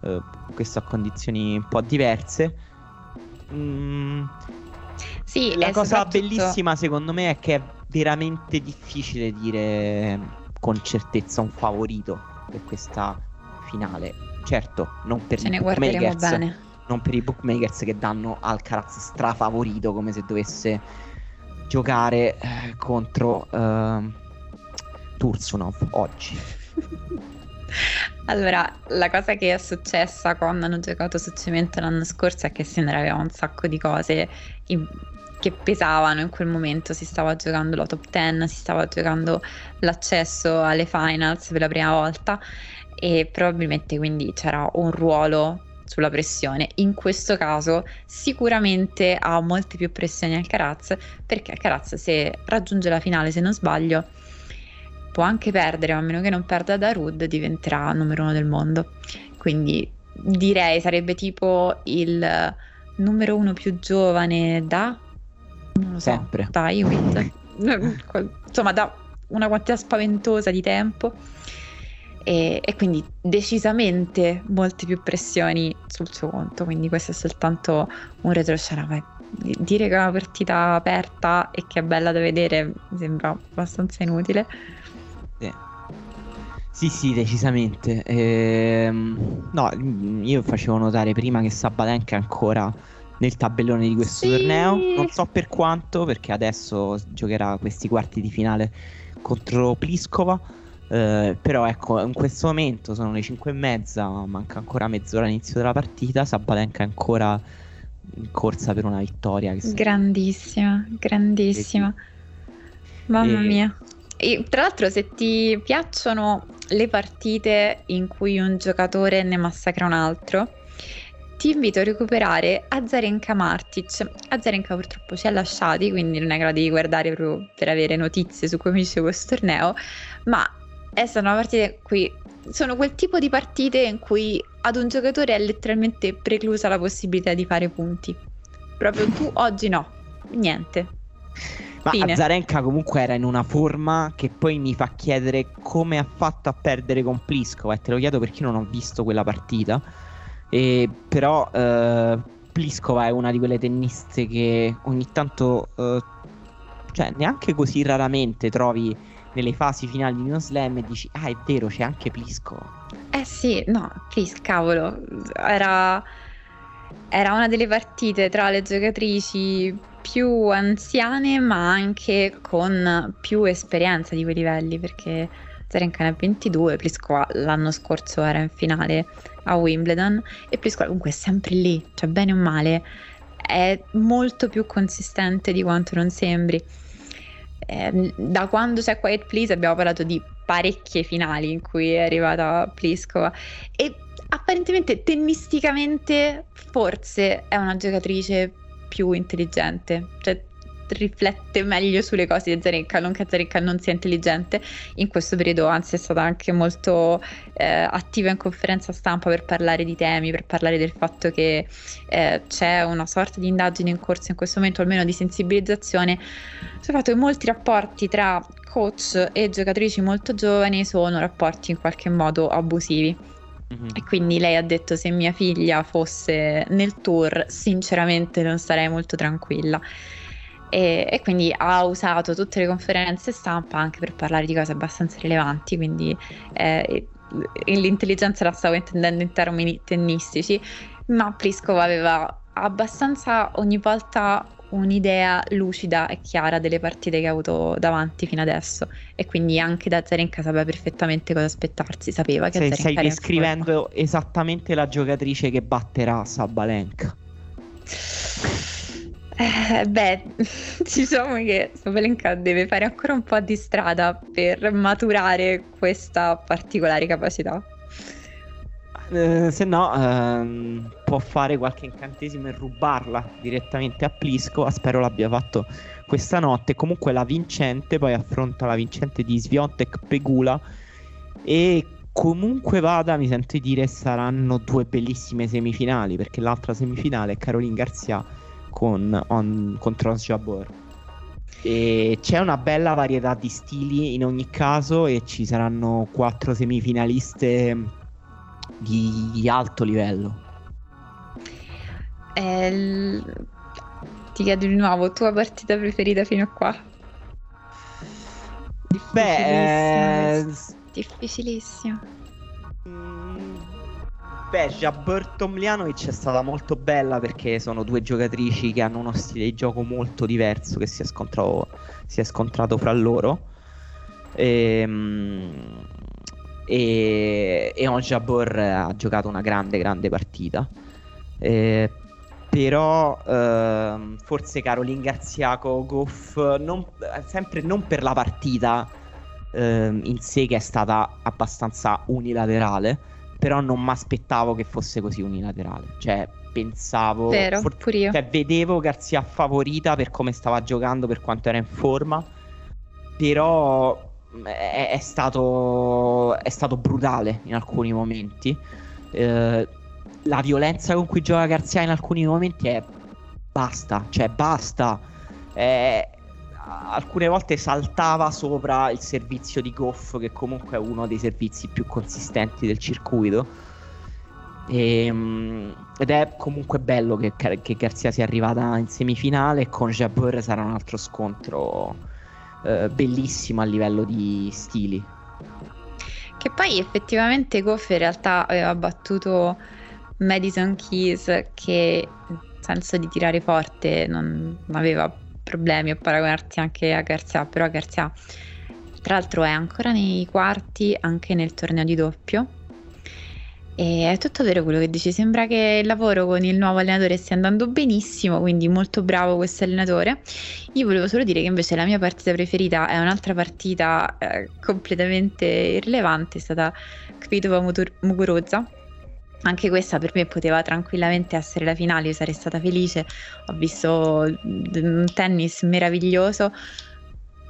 eh, questo a condizioni un po' diverse. Mm, sì, la cosa soprattutto... bellissima secondo me è che è veramente difficile dire con certezza un favorito per questa finale. Certo, non per Ce i bookmakers, non per i bookmakers che danno Alcaraz strafavorito come se dovesse giocare eh, contro eh, Tursunov oggi. Allora, la cosa che è successa quando hanno giocato su cemento l'anno scorso è che Sinner aveva un sacco di cose in, che pesavano in quel momento. Si stava giocando la top 10, si stava giocando l'accesso alle finals per la prima volta e probabilmente quindi c'era un ruolo sulla pressione. In questo caso sicuramente ha molte più pressioni Alcaraz perché Alcaraz se raggiunge la finale, se non sbaglio, può anche perdere, ma a meno che non perda da Rud diventerà numero uno del mondo. Quindi direi sarebbe tipo il numero uno più giovane da non lo so, sempre da Iwit. Insomma, da una quantità spaventosa di tempo e, e, quindi decisamente molte più pressioni sul suo conto. Quindi questo è soltanto un retroscena. Dire che è una partita aperta e che è bella da vedere mi sembra abbastanza inutile. Sì. Sì, decisamente. Ehm, no, io facevo notare prima che Sabalenka è ancora nel tabellone di questo sì. torneo. Non so per quanto, perché adesso giocherà questi quarti di finale contro Pliskova. Eh, però ecco, in questo momento sono le 5 e mezza, manca ancora mezz'ora all'inizio della partita. Sabalenka è ancora in corsa per una vittoria. Grandissima, grandissima. Mamma e... mia. E, tra l'altro, se ti piacciono le partite in cui un giocatore ne massacra un altro, ti invito a recuperare Azarenka Martic. Azarenka purtroppo ci ha lasciati, quindi non è che la devi guardare proprio per avere notizie su come finisce questo torneo, ma è stata una partita in cui sono quel tipo di partite in cui ad un giocatore è letteralmente preclusa la possibilità di fare punti. Proprio tu oggi no, niente. Ma Fine. Azarenka comunque era in una forma che poi mi fa chiedere come ha fatto a perdere con Pliskova e te lo chiedo perché non ho visto quella partita. E, però eh, Pliskova è una di quelle tenniste che ogni tanto, eh, cioè neanche così raramente trovi nelle fasi finali di uno slam e dici ah è vero c'è anche Pliskova. Eh sì, no, Plis, cavolo, era, era una delle partite tra le giocatrici più anziane ma anche con più esperienza di quei livelli perché Zarenka ne ha 22, Pliskova l'anno scorso era in finale a Wimbledon e Pliskova comunque è sempre lì, cioè bene o male è molto più consistente di quanto non sembri. Eh, da quando c'è Quiet Please abbiamo parlato di parecchie finali in cui è arrivata Pliskova e apparentemente tennisticamente forse è una giocatrice più intelligente, cioè riflette meglio sulle cose di Zarenka, non che Zarenka non sia intelligente, in questo periodo anzi è stata anche molto eh, attiva in conferenza stampa per parlare di temi, per parlare del fatto che eh, c'è una sorta di indagine in corso in questo momento, almeno di sensibilizzazione, sul fatto che molti rapporti tra coach e giocatrici molto giovani sono rapporti in qualche modo abusivi. Mm-hmm. E quindi lei ha detto se mia figlia fosse nel tour sinceramente non starei molto tranquilla e, e, quindi ha usato tutte le conferenze stampa anche per parlare di cose abbastanza rilevanti, quindi eh, l'intelligenza la stavo intendendo in termini tennistici, ma Pliskova aveva abbastanza ogni volta un'idea lucida e chiara delle partite che ha avuto davanti fino adesso e quindi anche da Zarenka sapeva perfettamente cosa aspettarsi, sapeva che Sei, stai descrivendo esattamente la giocatrice che batterà Sabalenka. Eh, beh, diciamo che Sabalenka deve fare ancora un po' di strada per maturare questa particolare capacità. Eh, se no ehm, può fare qualche incantesimo e rubarla direttamente a Plisco. Spero l'abbia fatto questa notte. Comunque la vincente poi affronta la vincente di Sviontek Pegula e comunque vada, mi sento di dire, saranno due bellissime semifinali perché l'altra semifinale è Caroline Garcia con, on, contro Jabor. E c'è una bella varietà di stili in ogni caso e ci saranno quattro semifinaliste di, alto livello. Eh, ti chiedo di nuovo, tua partita preferita fino a qua? Beh, eh, Difficilissimo. Mm, beh, Jabber Tomljanovic è stata molto bella perché sono due giocatrici che hanno uno stile di gioco molto diverso che si è scontrato, si è scontrato fra loro. Ehm, e, e On Jabor ha giocato una grande, grande partita. Eh, però ehm, forse Caroline Garziaco Goff non, sempre non per la partita ehm, in sé che è stata abbastanza unilaterale, però non mi aspettavo che fosse così unilaterale. Cioè, pensavo. Vero, for- pure io. Cioè, vedevo Garzia favorita per come stava giocando, per quanto era in forma. Però è, è, stato, è stato brutale in alcuni momenti. Eh, la violenza con cui gioca Garzia in alcuni momenti è basta, cioè basta. È, alcune volte saltava sopra il servizio di Goff, che comunque è uno dei servizi più consistenti del circuito. E, ehm, ed è comunque bello che, che, Garzia sia arrivata in semifinale con Jabber sarà un altro scontro eh, bellissimo a livello di stili. Che poi effettivamente Goff in realtà aveva battuto Madison Keys che in senso di tirare forte non aveva problemi a paragonarti anche a Garzia, però Garzia tra l'altro è ancora nei quarti anche nel torneo di doppio. E è tutto vero quello che dici, sembra che il lavoro con il nuovo allenatore stia andando benissimo, quindi molto bravo questo allenatore. Io volevo solo dire che invece la mia partita preferita è un'altra partita eh, completamente irrilevante, è stata Kvitova Muguruza anche questa per me poteva tranquillamente essere la finale, io sarei stata felice. Ho visto un tennis meraviglioso.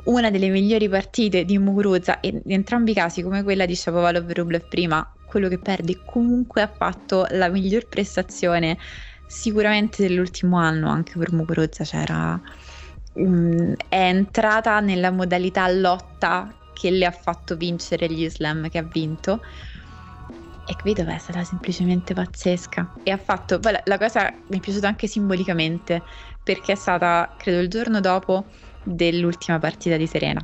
Una delle migliori partite di Muguruza, in entrambi i casi, come quella di Shapovalov Rublev prima, quello che perde comunque ha fatto la miglior prestazione sicuramente dell'ultimo anno anche per Muguruza. C'era, um, è entrata nella modalità lotta che le ha fatto vincere gli slam che ha vinto e qui dove è stata semplicemente pazzesca. E ha fatto, poi la, la cosa mi è piaciuta anche simbolicamente, perché è stata, credo, il giorno dopo dell'ultima partita di Serena.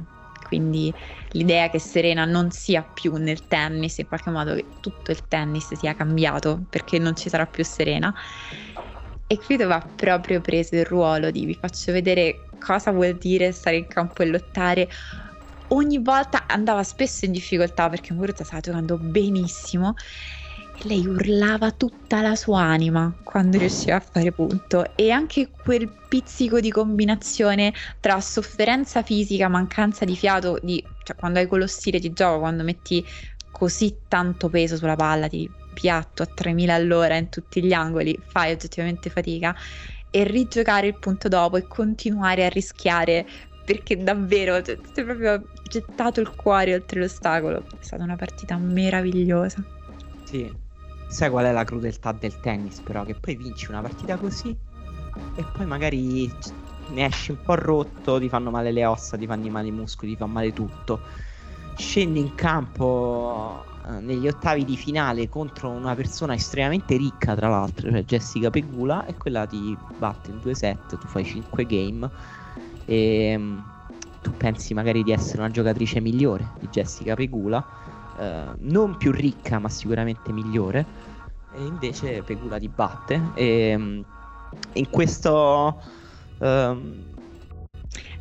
Quindi l'idea che Serena non sia più nel tennis, in qualche modo che tutto il tennis sia cambiato, perché non ci sarà più Serena. E qui dove ha proprio preso il ruolo di vi faccio vedere cosa vuol dire stare in campo e lottare ogni volta andava spesso in difficoltà perché Muguruza stava giocando benissimo lei urlava tutta la sua anima quando riusciva a fare punto e anche quel pizzico di combinazione tra sofferenza fisica, mancanza di fiato, di, cioè quando hai quello stile di gioco, quando metti così tanto peso sulla palla, di piatto a 3000 all'ora in tutti gli angoli, fai oggettivamente fatica e rigiocare il punto dopo e continuare a rischiare perché davvero ti è proprio gettato il cuore oltre l'ostacolo. È stata una partita meravigliosa. Sì, sai qual è la crudeltà del tennis però? Che poi vinci una partita così e poi magari ne esci un po' rotto, ti fanno male le ossa, ti fanno male i muscoli, ti fa male tutto. Scendi in campo eh, negli ottavi di finale contro una persona estremamente ricca, tra l'altro, cioè Jessica Pegula, e quella ti batte in due set, tu fai 5 game e ehm, tu pensi magari di essere una giocatrice migliore di Jessica Pegula, eh, non più ricca ma sicuramente migliore, e invece Pegula ti batte. E ehm, in questo... Um...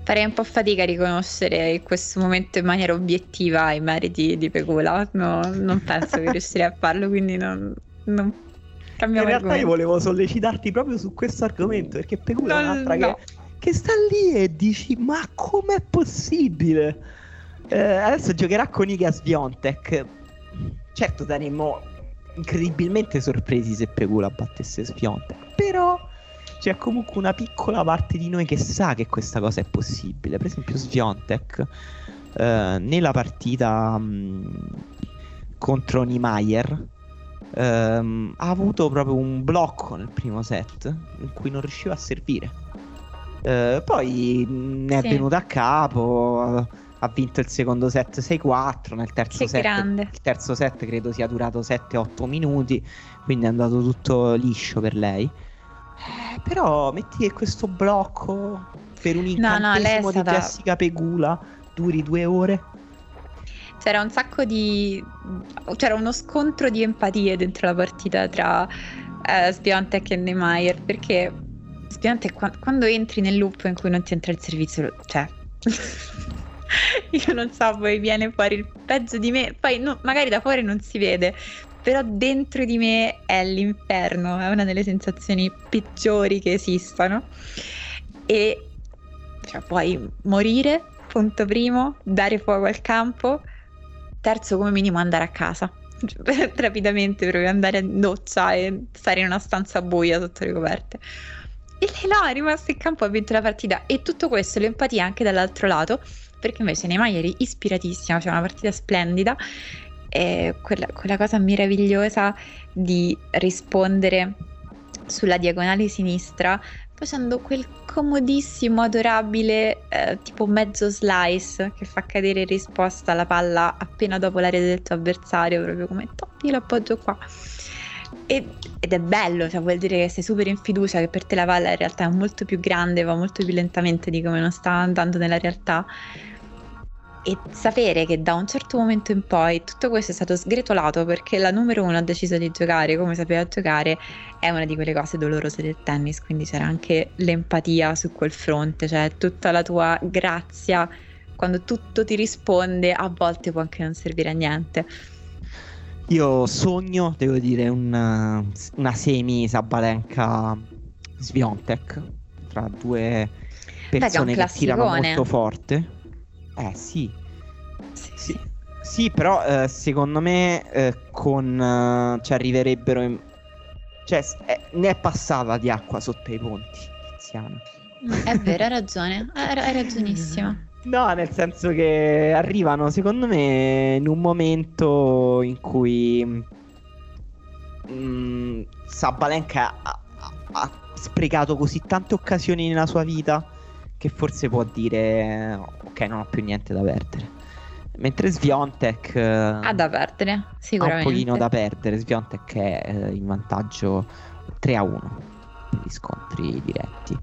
Farei un po' fatica a riconoscere in questo momento in maniera obiettiva i meriti di Pegula, no, non penso che riuscirei a farlo, quindi non, non cambiamo In realtà argomento. io volevo sollecitarti proprio su questo argomento, perché Pegula no, è un'altra no. che che sta lì e dici ma com'è possibile? Eh, adesso giocherà con Iga Sviontek. Certo daremo incredibilmente sorpresi se Pegula battesse Sviontek. Però c'è comunque una piccola parte di noi che sa che questa cosa è possibile. Per esempio, Sviontek eh, nella partita mh, contro Niemeyer ehm, ha avuto proprio un blocco nel primo set in cui non riusciva a servire. Eh, poi ne è sì. venuto a capo. Ha vinto il secondo set 6-4. Nel terzo set, grande. il terzo set credo sia durato 7-8 minuti. Quindi è andato tutto liscio per lei. Eh, però metti che questo blocco per un incantesimo no, no, di stata... Jessica Pegula duri due ore. C'era un sacco di. C'era uno scontro di empatie dentro la partita tra eh, Spiontek e Neymar perché Spiontek quando entri nel loop in cui non ti entra il servizio, cioè. Io non so, poi viene fuori il peggio di me. Poi no, magari da fuori non si vede, però dentro di me è l'inferno, è una delle sensazioni peggiori che esistano. E cioè, puoi morire, punto primo, dare fuoco al campo, terzo come minimo andare a casa. Rapidamente proprio andare in doccia e stare in una stanza buia sotto le coperte. E lei no, è rimasto in campo, ha vinto la partita. E tutto questo, l'empatia anche dall'altro lato, perché invece Neymar eri ispiratissima, cioè una partita splendida e quella, quella cosa meravigliosa di rispondere sulla diagonale sinistra facendo quel comodissimo, adorabile eh, tipo mezzo slice che fa cadere in risposta alla palla appena dopo l'area del tuo avversario, proprio come top, io l'appoggio qua. E, ed è bello, cioè vuol dire che sei super in fiducia, che per te la palla in realtà è molto più grande, va molto più lentamente di come non sta andando nella realtà e sapere che da un certo momento in poi tutto questo è stato sgretolato perché la numero uno ha deciso di giocare come sapeva giocare è una di quelle cose dolorose del tennis, quindi c'era anche l'empatia su quel fronte, cioè tutta la tua grazia quando tutto ti risponde a volte può anche non servire a niente. Io sogno, devo dire, una, una semi Sabalenka Sviontek tra due persone Beh, che tirano molto forte. Eh sì. Sì, sì. sì però eh, secondo me eh, con... Eh, cioè arriverebbero in... Cioè eh, ne è passata di acqua sotto i ponti, Tiziana. È vero, hai ragione, hai ragionissima. No, nel senso che arrivano, secondo me, in un momento in cui mh, mm, Sabalenka ha, ha, ha, sprecato così tante occasioni nella sua vita che forse può dire ok non ho più niente da perdere. Mentre Sviontek eh, ha da perdere sicuramente ha un pochino da perdere. Sviontek è eh, in vantaggio 3 a 1 per gli scontri diretti.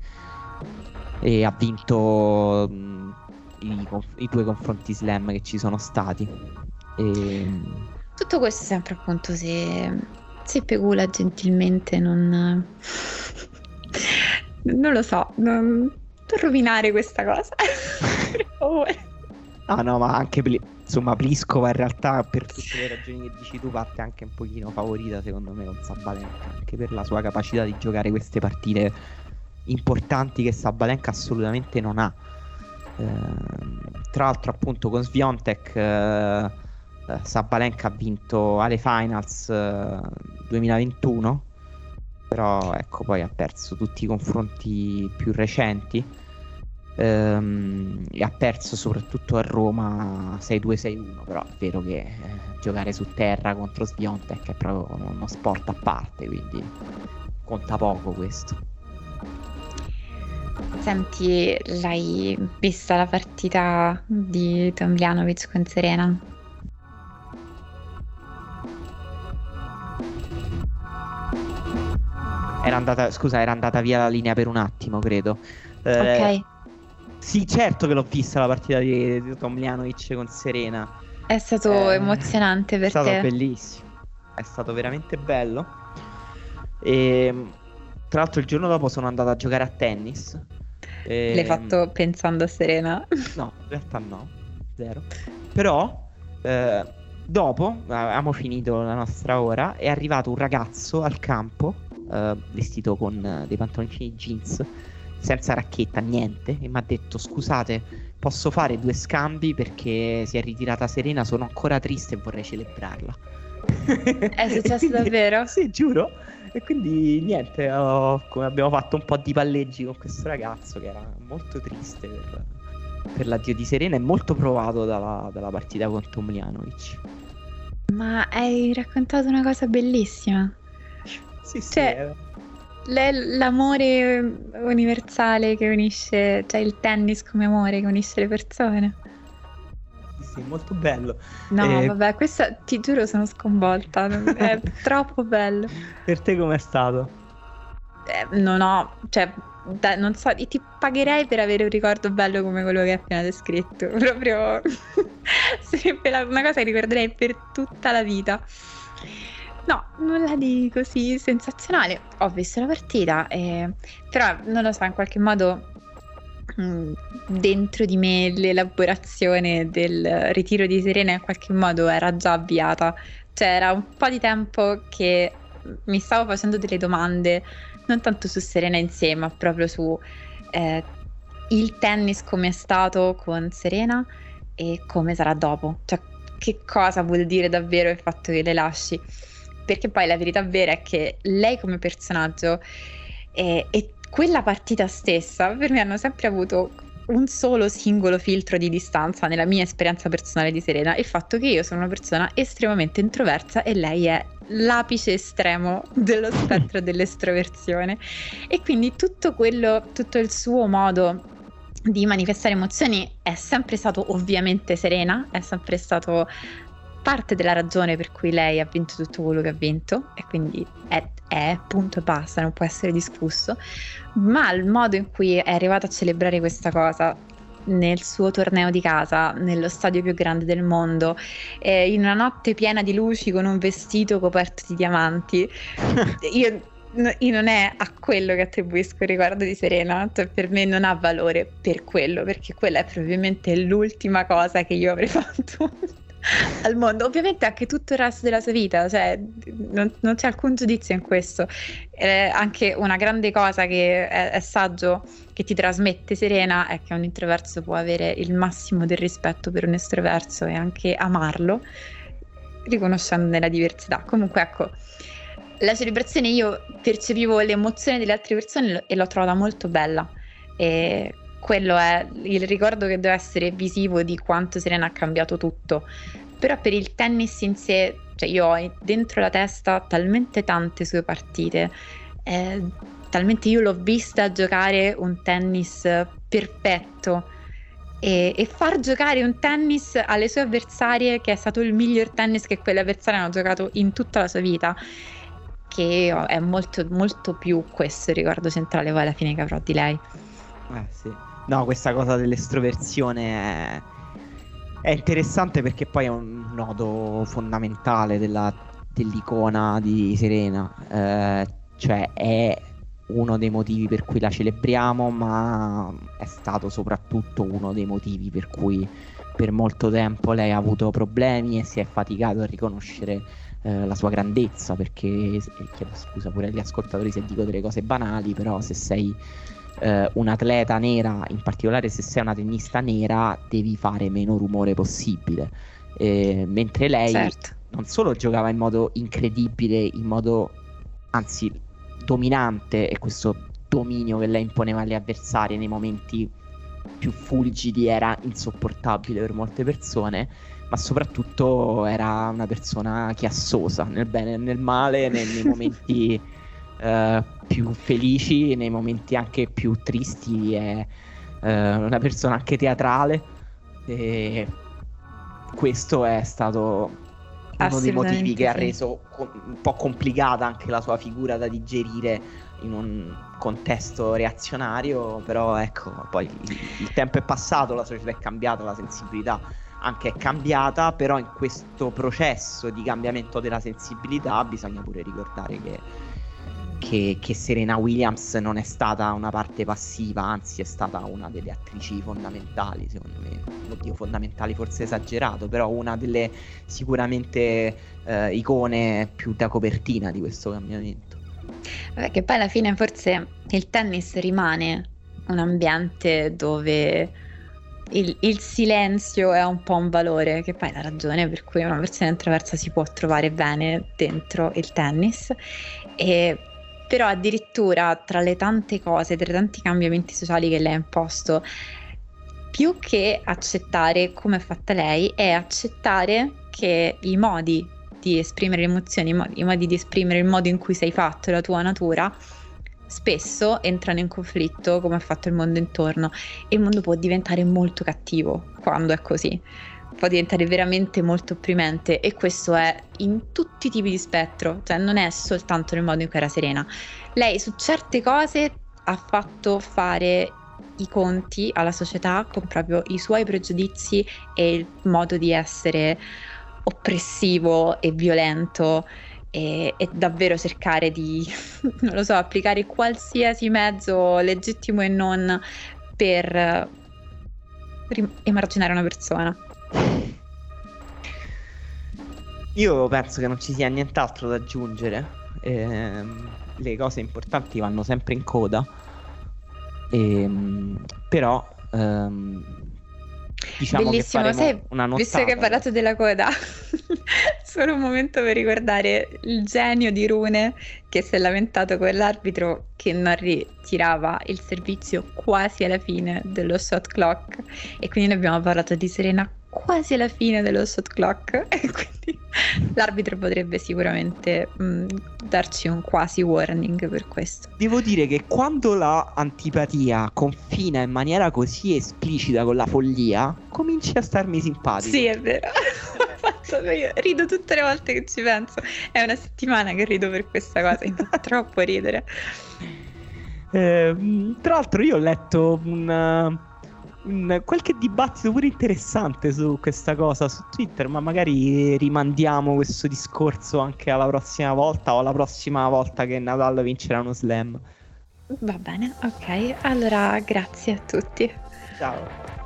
E ha vinto mm, i, i, due confronti slam che ci sono stati. E... tutto questo sempre appunto se, se Pegula gentilmente non non lo so non non rovinare questa cosa. per. Ah no, ma anche insomma Pliskova in realtà per tutte le ragioni che dici tu parte anche un pochino favorita secondo me con Sabalenka, anche per la sua capacità di giocare queste partite importanti che Sabalenka assolutamente non ha. Eh, tra l'altro appunto con Sviontek eh, Sabalenka ha vinto alle finals eh, 2021 però ecco poi ha perso tutti i confronti più recenti. Ehm, e ha perso soprattutto a Roma 6-2-6-1 però è vero che eh, giocare su terra contro Sviontek è proprio uno sport a parte quindi conta poco questo. Senti, l'hai vista la partita di Tomljanovic con Serena? Era andata, scusa, era andata via la linea per un attimo, credo. Eh, ok. Sì, certo che l'ho vista la partita di, di Tomljanovic con Serena. È stato eh, emozionante per te. È stato bellissimo. È stato veramente bello. E tra l'altro il giorno dopo sono andato a giocare a tennis. E... L'hai fatto pensando a Serena? No, in realtà no, zero. Però eh, dopo, avevamo finito la nostra ora, è arrivato un ragazzo al campo uh, vestito con uh, dei pantaloncini jeans, senza racchetta, niente, e mi ha detto scusate, posso fare due scambi perché si è ritirata Serena, sono ancora triste e vorrei celebrarla. È successo quindi, davvero? Sì, giuro. E quindi niente, ho, abbiamo fatto un po' di palleggi con questo ragazzo che era molto triste per, per l'addio di Serena e molto provato dalla, dalla partita con Tomljanovic. Ma hai raccontato una cosa bellissima. Sì, sì. Cioè, l'amore universale che unisce, cioè il tennis come amore che unisce le persone. Sì, molto bello. No, eh, vabbè, questa ti giuro sono sconvolta, è troppo bello. Per te com'è stato? Eh, non ho, cioè, da, non so, ti pagherei per avere un ricordo bello come quello che hai appena descritto. Proprio sarebbe una cosa che ricorderei per tutta la vita. No, nulla di così sensazionale. Ho visto la partita, eh, però non lo so, in qualche modo mm, dentro di me l'elaborazione del ritiro di Serena in qualche modo era già avviata. Cioè era un po' di tempo che mi stavo facendo delle domande, non tanto su Serena in sé, ma proprio su eh, il tennis come è stato con Serena e come sarà dopo. Cioè che cosa vuol dire davvero il fatto che le lasci perché poi la verità vera è che lei come personaggio eh, e quella partita stessa per me hanno sempre avuto un solo singolo filtro di distanza nella mia esperienza personale di Serena, il fatto che io sono una persona estremamente introversa e lei è l'apice estremo dello spettro dell'estroversione. E quindi tutto quello, tutto il suo modo di manifestare emozioni è sempre stato ovviamente serena, è sempre stato parte della ragione per cui lei ha vinto tutto quello che ha vinto e quindi è, è punto e basta, non può essere discusso, ma il modo in cui è arrivata a celebrare questa cosa nel suo torneo di casa, nello stadio più grande del mondo, eh, in una notte piena di luci con un vestito coperto di diamanti. Io, io, non è a quello che attribuisco il riguardo di Serena, cioè per me non ha valore per quello, perché quella è probabilmente l'ultima cosa che io avrei fatto al mondo. Ovviamente anche tutto il resto della sua vita, cioè non, non c'è alcun giudizio in questo. Eh, anche una grande cosa che è, è, saggio che ti trasmette Serena è che un introverso può avere il massimo del rispetto per un estroverso e anche amarlo, riconoscendone la diversità. Comunque ecco, la celebrazione io percepivo l'emozione delle altre persone e l'ho trovata molto bella. E quello è il ricordo che deve essere visivo di quanto Serena ha cambiato tutto. Però per il tennis in sé, cioè io ho dentro la testa talmente tante sue partite, eh, talmente io l'ho vista giocare un tennis perfetto. E, e, far giocare un tennis alle sue avversarie che è stato il miglior tennis che quelle avversarie hanno giocato in tutta la sua vita che è molto molto più questo il ricordo centrale poi alla fine che avrò di lei eh sì No, questa cosa dell'estroversione è, è interessante perché poi è un nodo fondamentale della, dell'icona di Serena. Eh, cioè è uno dei motivi per cui la celebriamo, ma è stato soprattutto uno dei motivi per cui per molto tempo lei ha avuto problemi e si è faticato a riconoscere eh, la sua grandezza. Perché chiedo scusa pure agli ascoltatori se dico delle cose banali, però se sei eh, un'atleta nera, in particolare se sei una tennista nera, devi fare meno rumore possibile. Eh, mentre lei certo. non solo giocava in modo incredibile, in modo anzi dominante, e questo dominio che lei imponeva agli avversari nei momenti più fulgidi era insopportabile per molte persone, ma soprattutto era una persona chiassosa nel bene e nel male, nei, nei momenti uh, più felici, nei momenti anche più tristi, è uh, una persona anche teatrale e questo è stato uno dei motivi che sì. ha reso un po' complicata anche la sua figura da digerire in un contesto reazionario, però ecco, poi il, il tempo è passato, la società è cambiata, la sensibilità anche è cambiata, però in questo processo di cambiamento della sensibilità bisogna pure ricordare che che, che, Serena Williams non è stata una parte passiva, anzi è stata una delle attrici fondamentali, secondo me. Oddio, fondamentali forse esagerato, però una delle sicuramente eh, icone più da copertina di questo cambiamento. Vabbè, che poi alla fine forse il tennis rimane un ambiente dove il, il, silenzio è un po' un valore, che poi è la ragione per cui una persona introversa si può trovare bene dentro il tennis. E, però addirittura tra le tante cose, tra i tanti cambiamenti sociali che lei ha imposto, più che accettare come è fatta lei, è accettare che i modi di esprimere le emozioni, i modi, di esprimere il modo in cui sei fatto, la tua natura, spesso entrano in conflitto come ha fatto il mondo intorno e il mondo può diventare molto cattivo quando è così può diventare veramente molto opprimente e questo è in tutti i tipi di spettro, cioè non è soltanto nel modo in cui era serena. Lei su certe cose ha fatto fare i conti alla società con proprio i suoi pregiudizi e il modo di essere oppressivo e violento e, e, davvero cercare di, non lo so, applicare qualsiasi mezzo legittimo e non per emarginare una persona. Io penso che non ci sia nient'altro da aggiungere. Eh, le cose importanti vanno sempre in coda. Eh, però ehm, diciamo Bellissimo, che sai, una visto che hai parlato della coda, solo un momento per ricordare il genio di Rune che si è lamentato con l'arbitro che non ritirava il servizio quasi alla fine dello shot clock e quindi ne abbiamo parlato di Serena quasi alla fine dello shot clock e quindi l'arbitro potrebbe sicuramente mh, mm, darci un quasi warning per questo. Devo dire che quando la antipatia confina in maniera così esplicita con la follia, cominci a starmi simpatico. Sì, è vero. Io rido tutte le volte che ci penso. È una settimana che rido per questa cosa, mi fa troppo ridere. Eh, tra l'altro io ho letto un un, qualche dibattito pure interessante su questa cosa su Twitter, ma magari rimandiamo questo discorso anche alla prossima volta o alla prossima volta che Nadal vincerà uno slam. Va bene, ok. Allora, grazie a tutti. Ciao.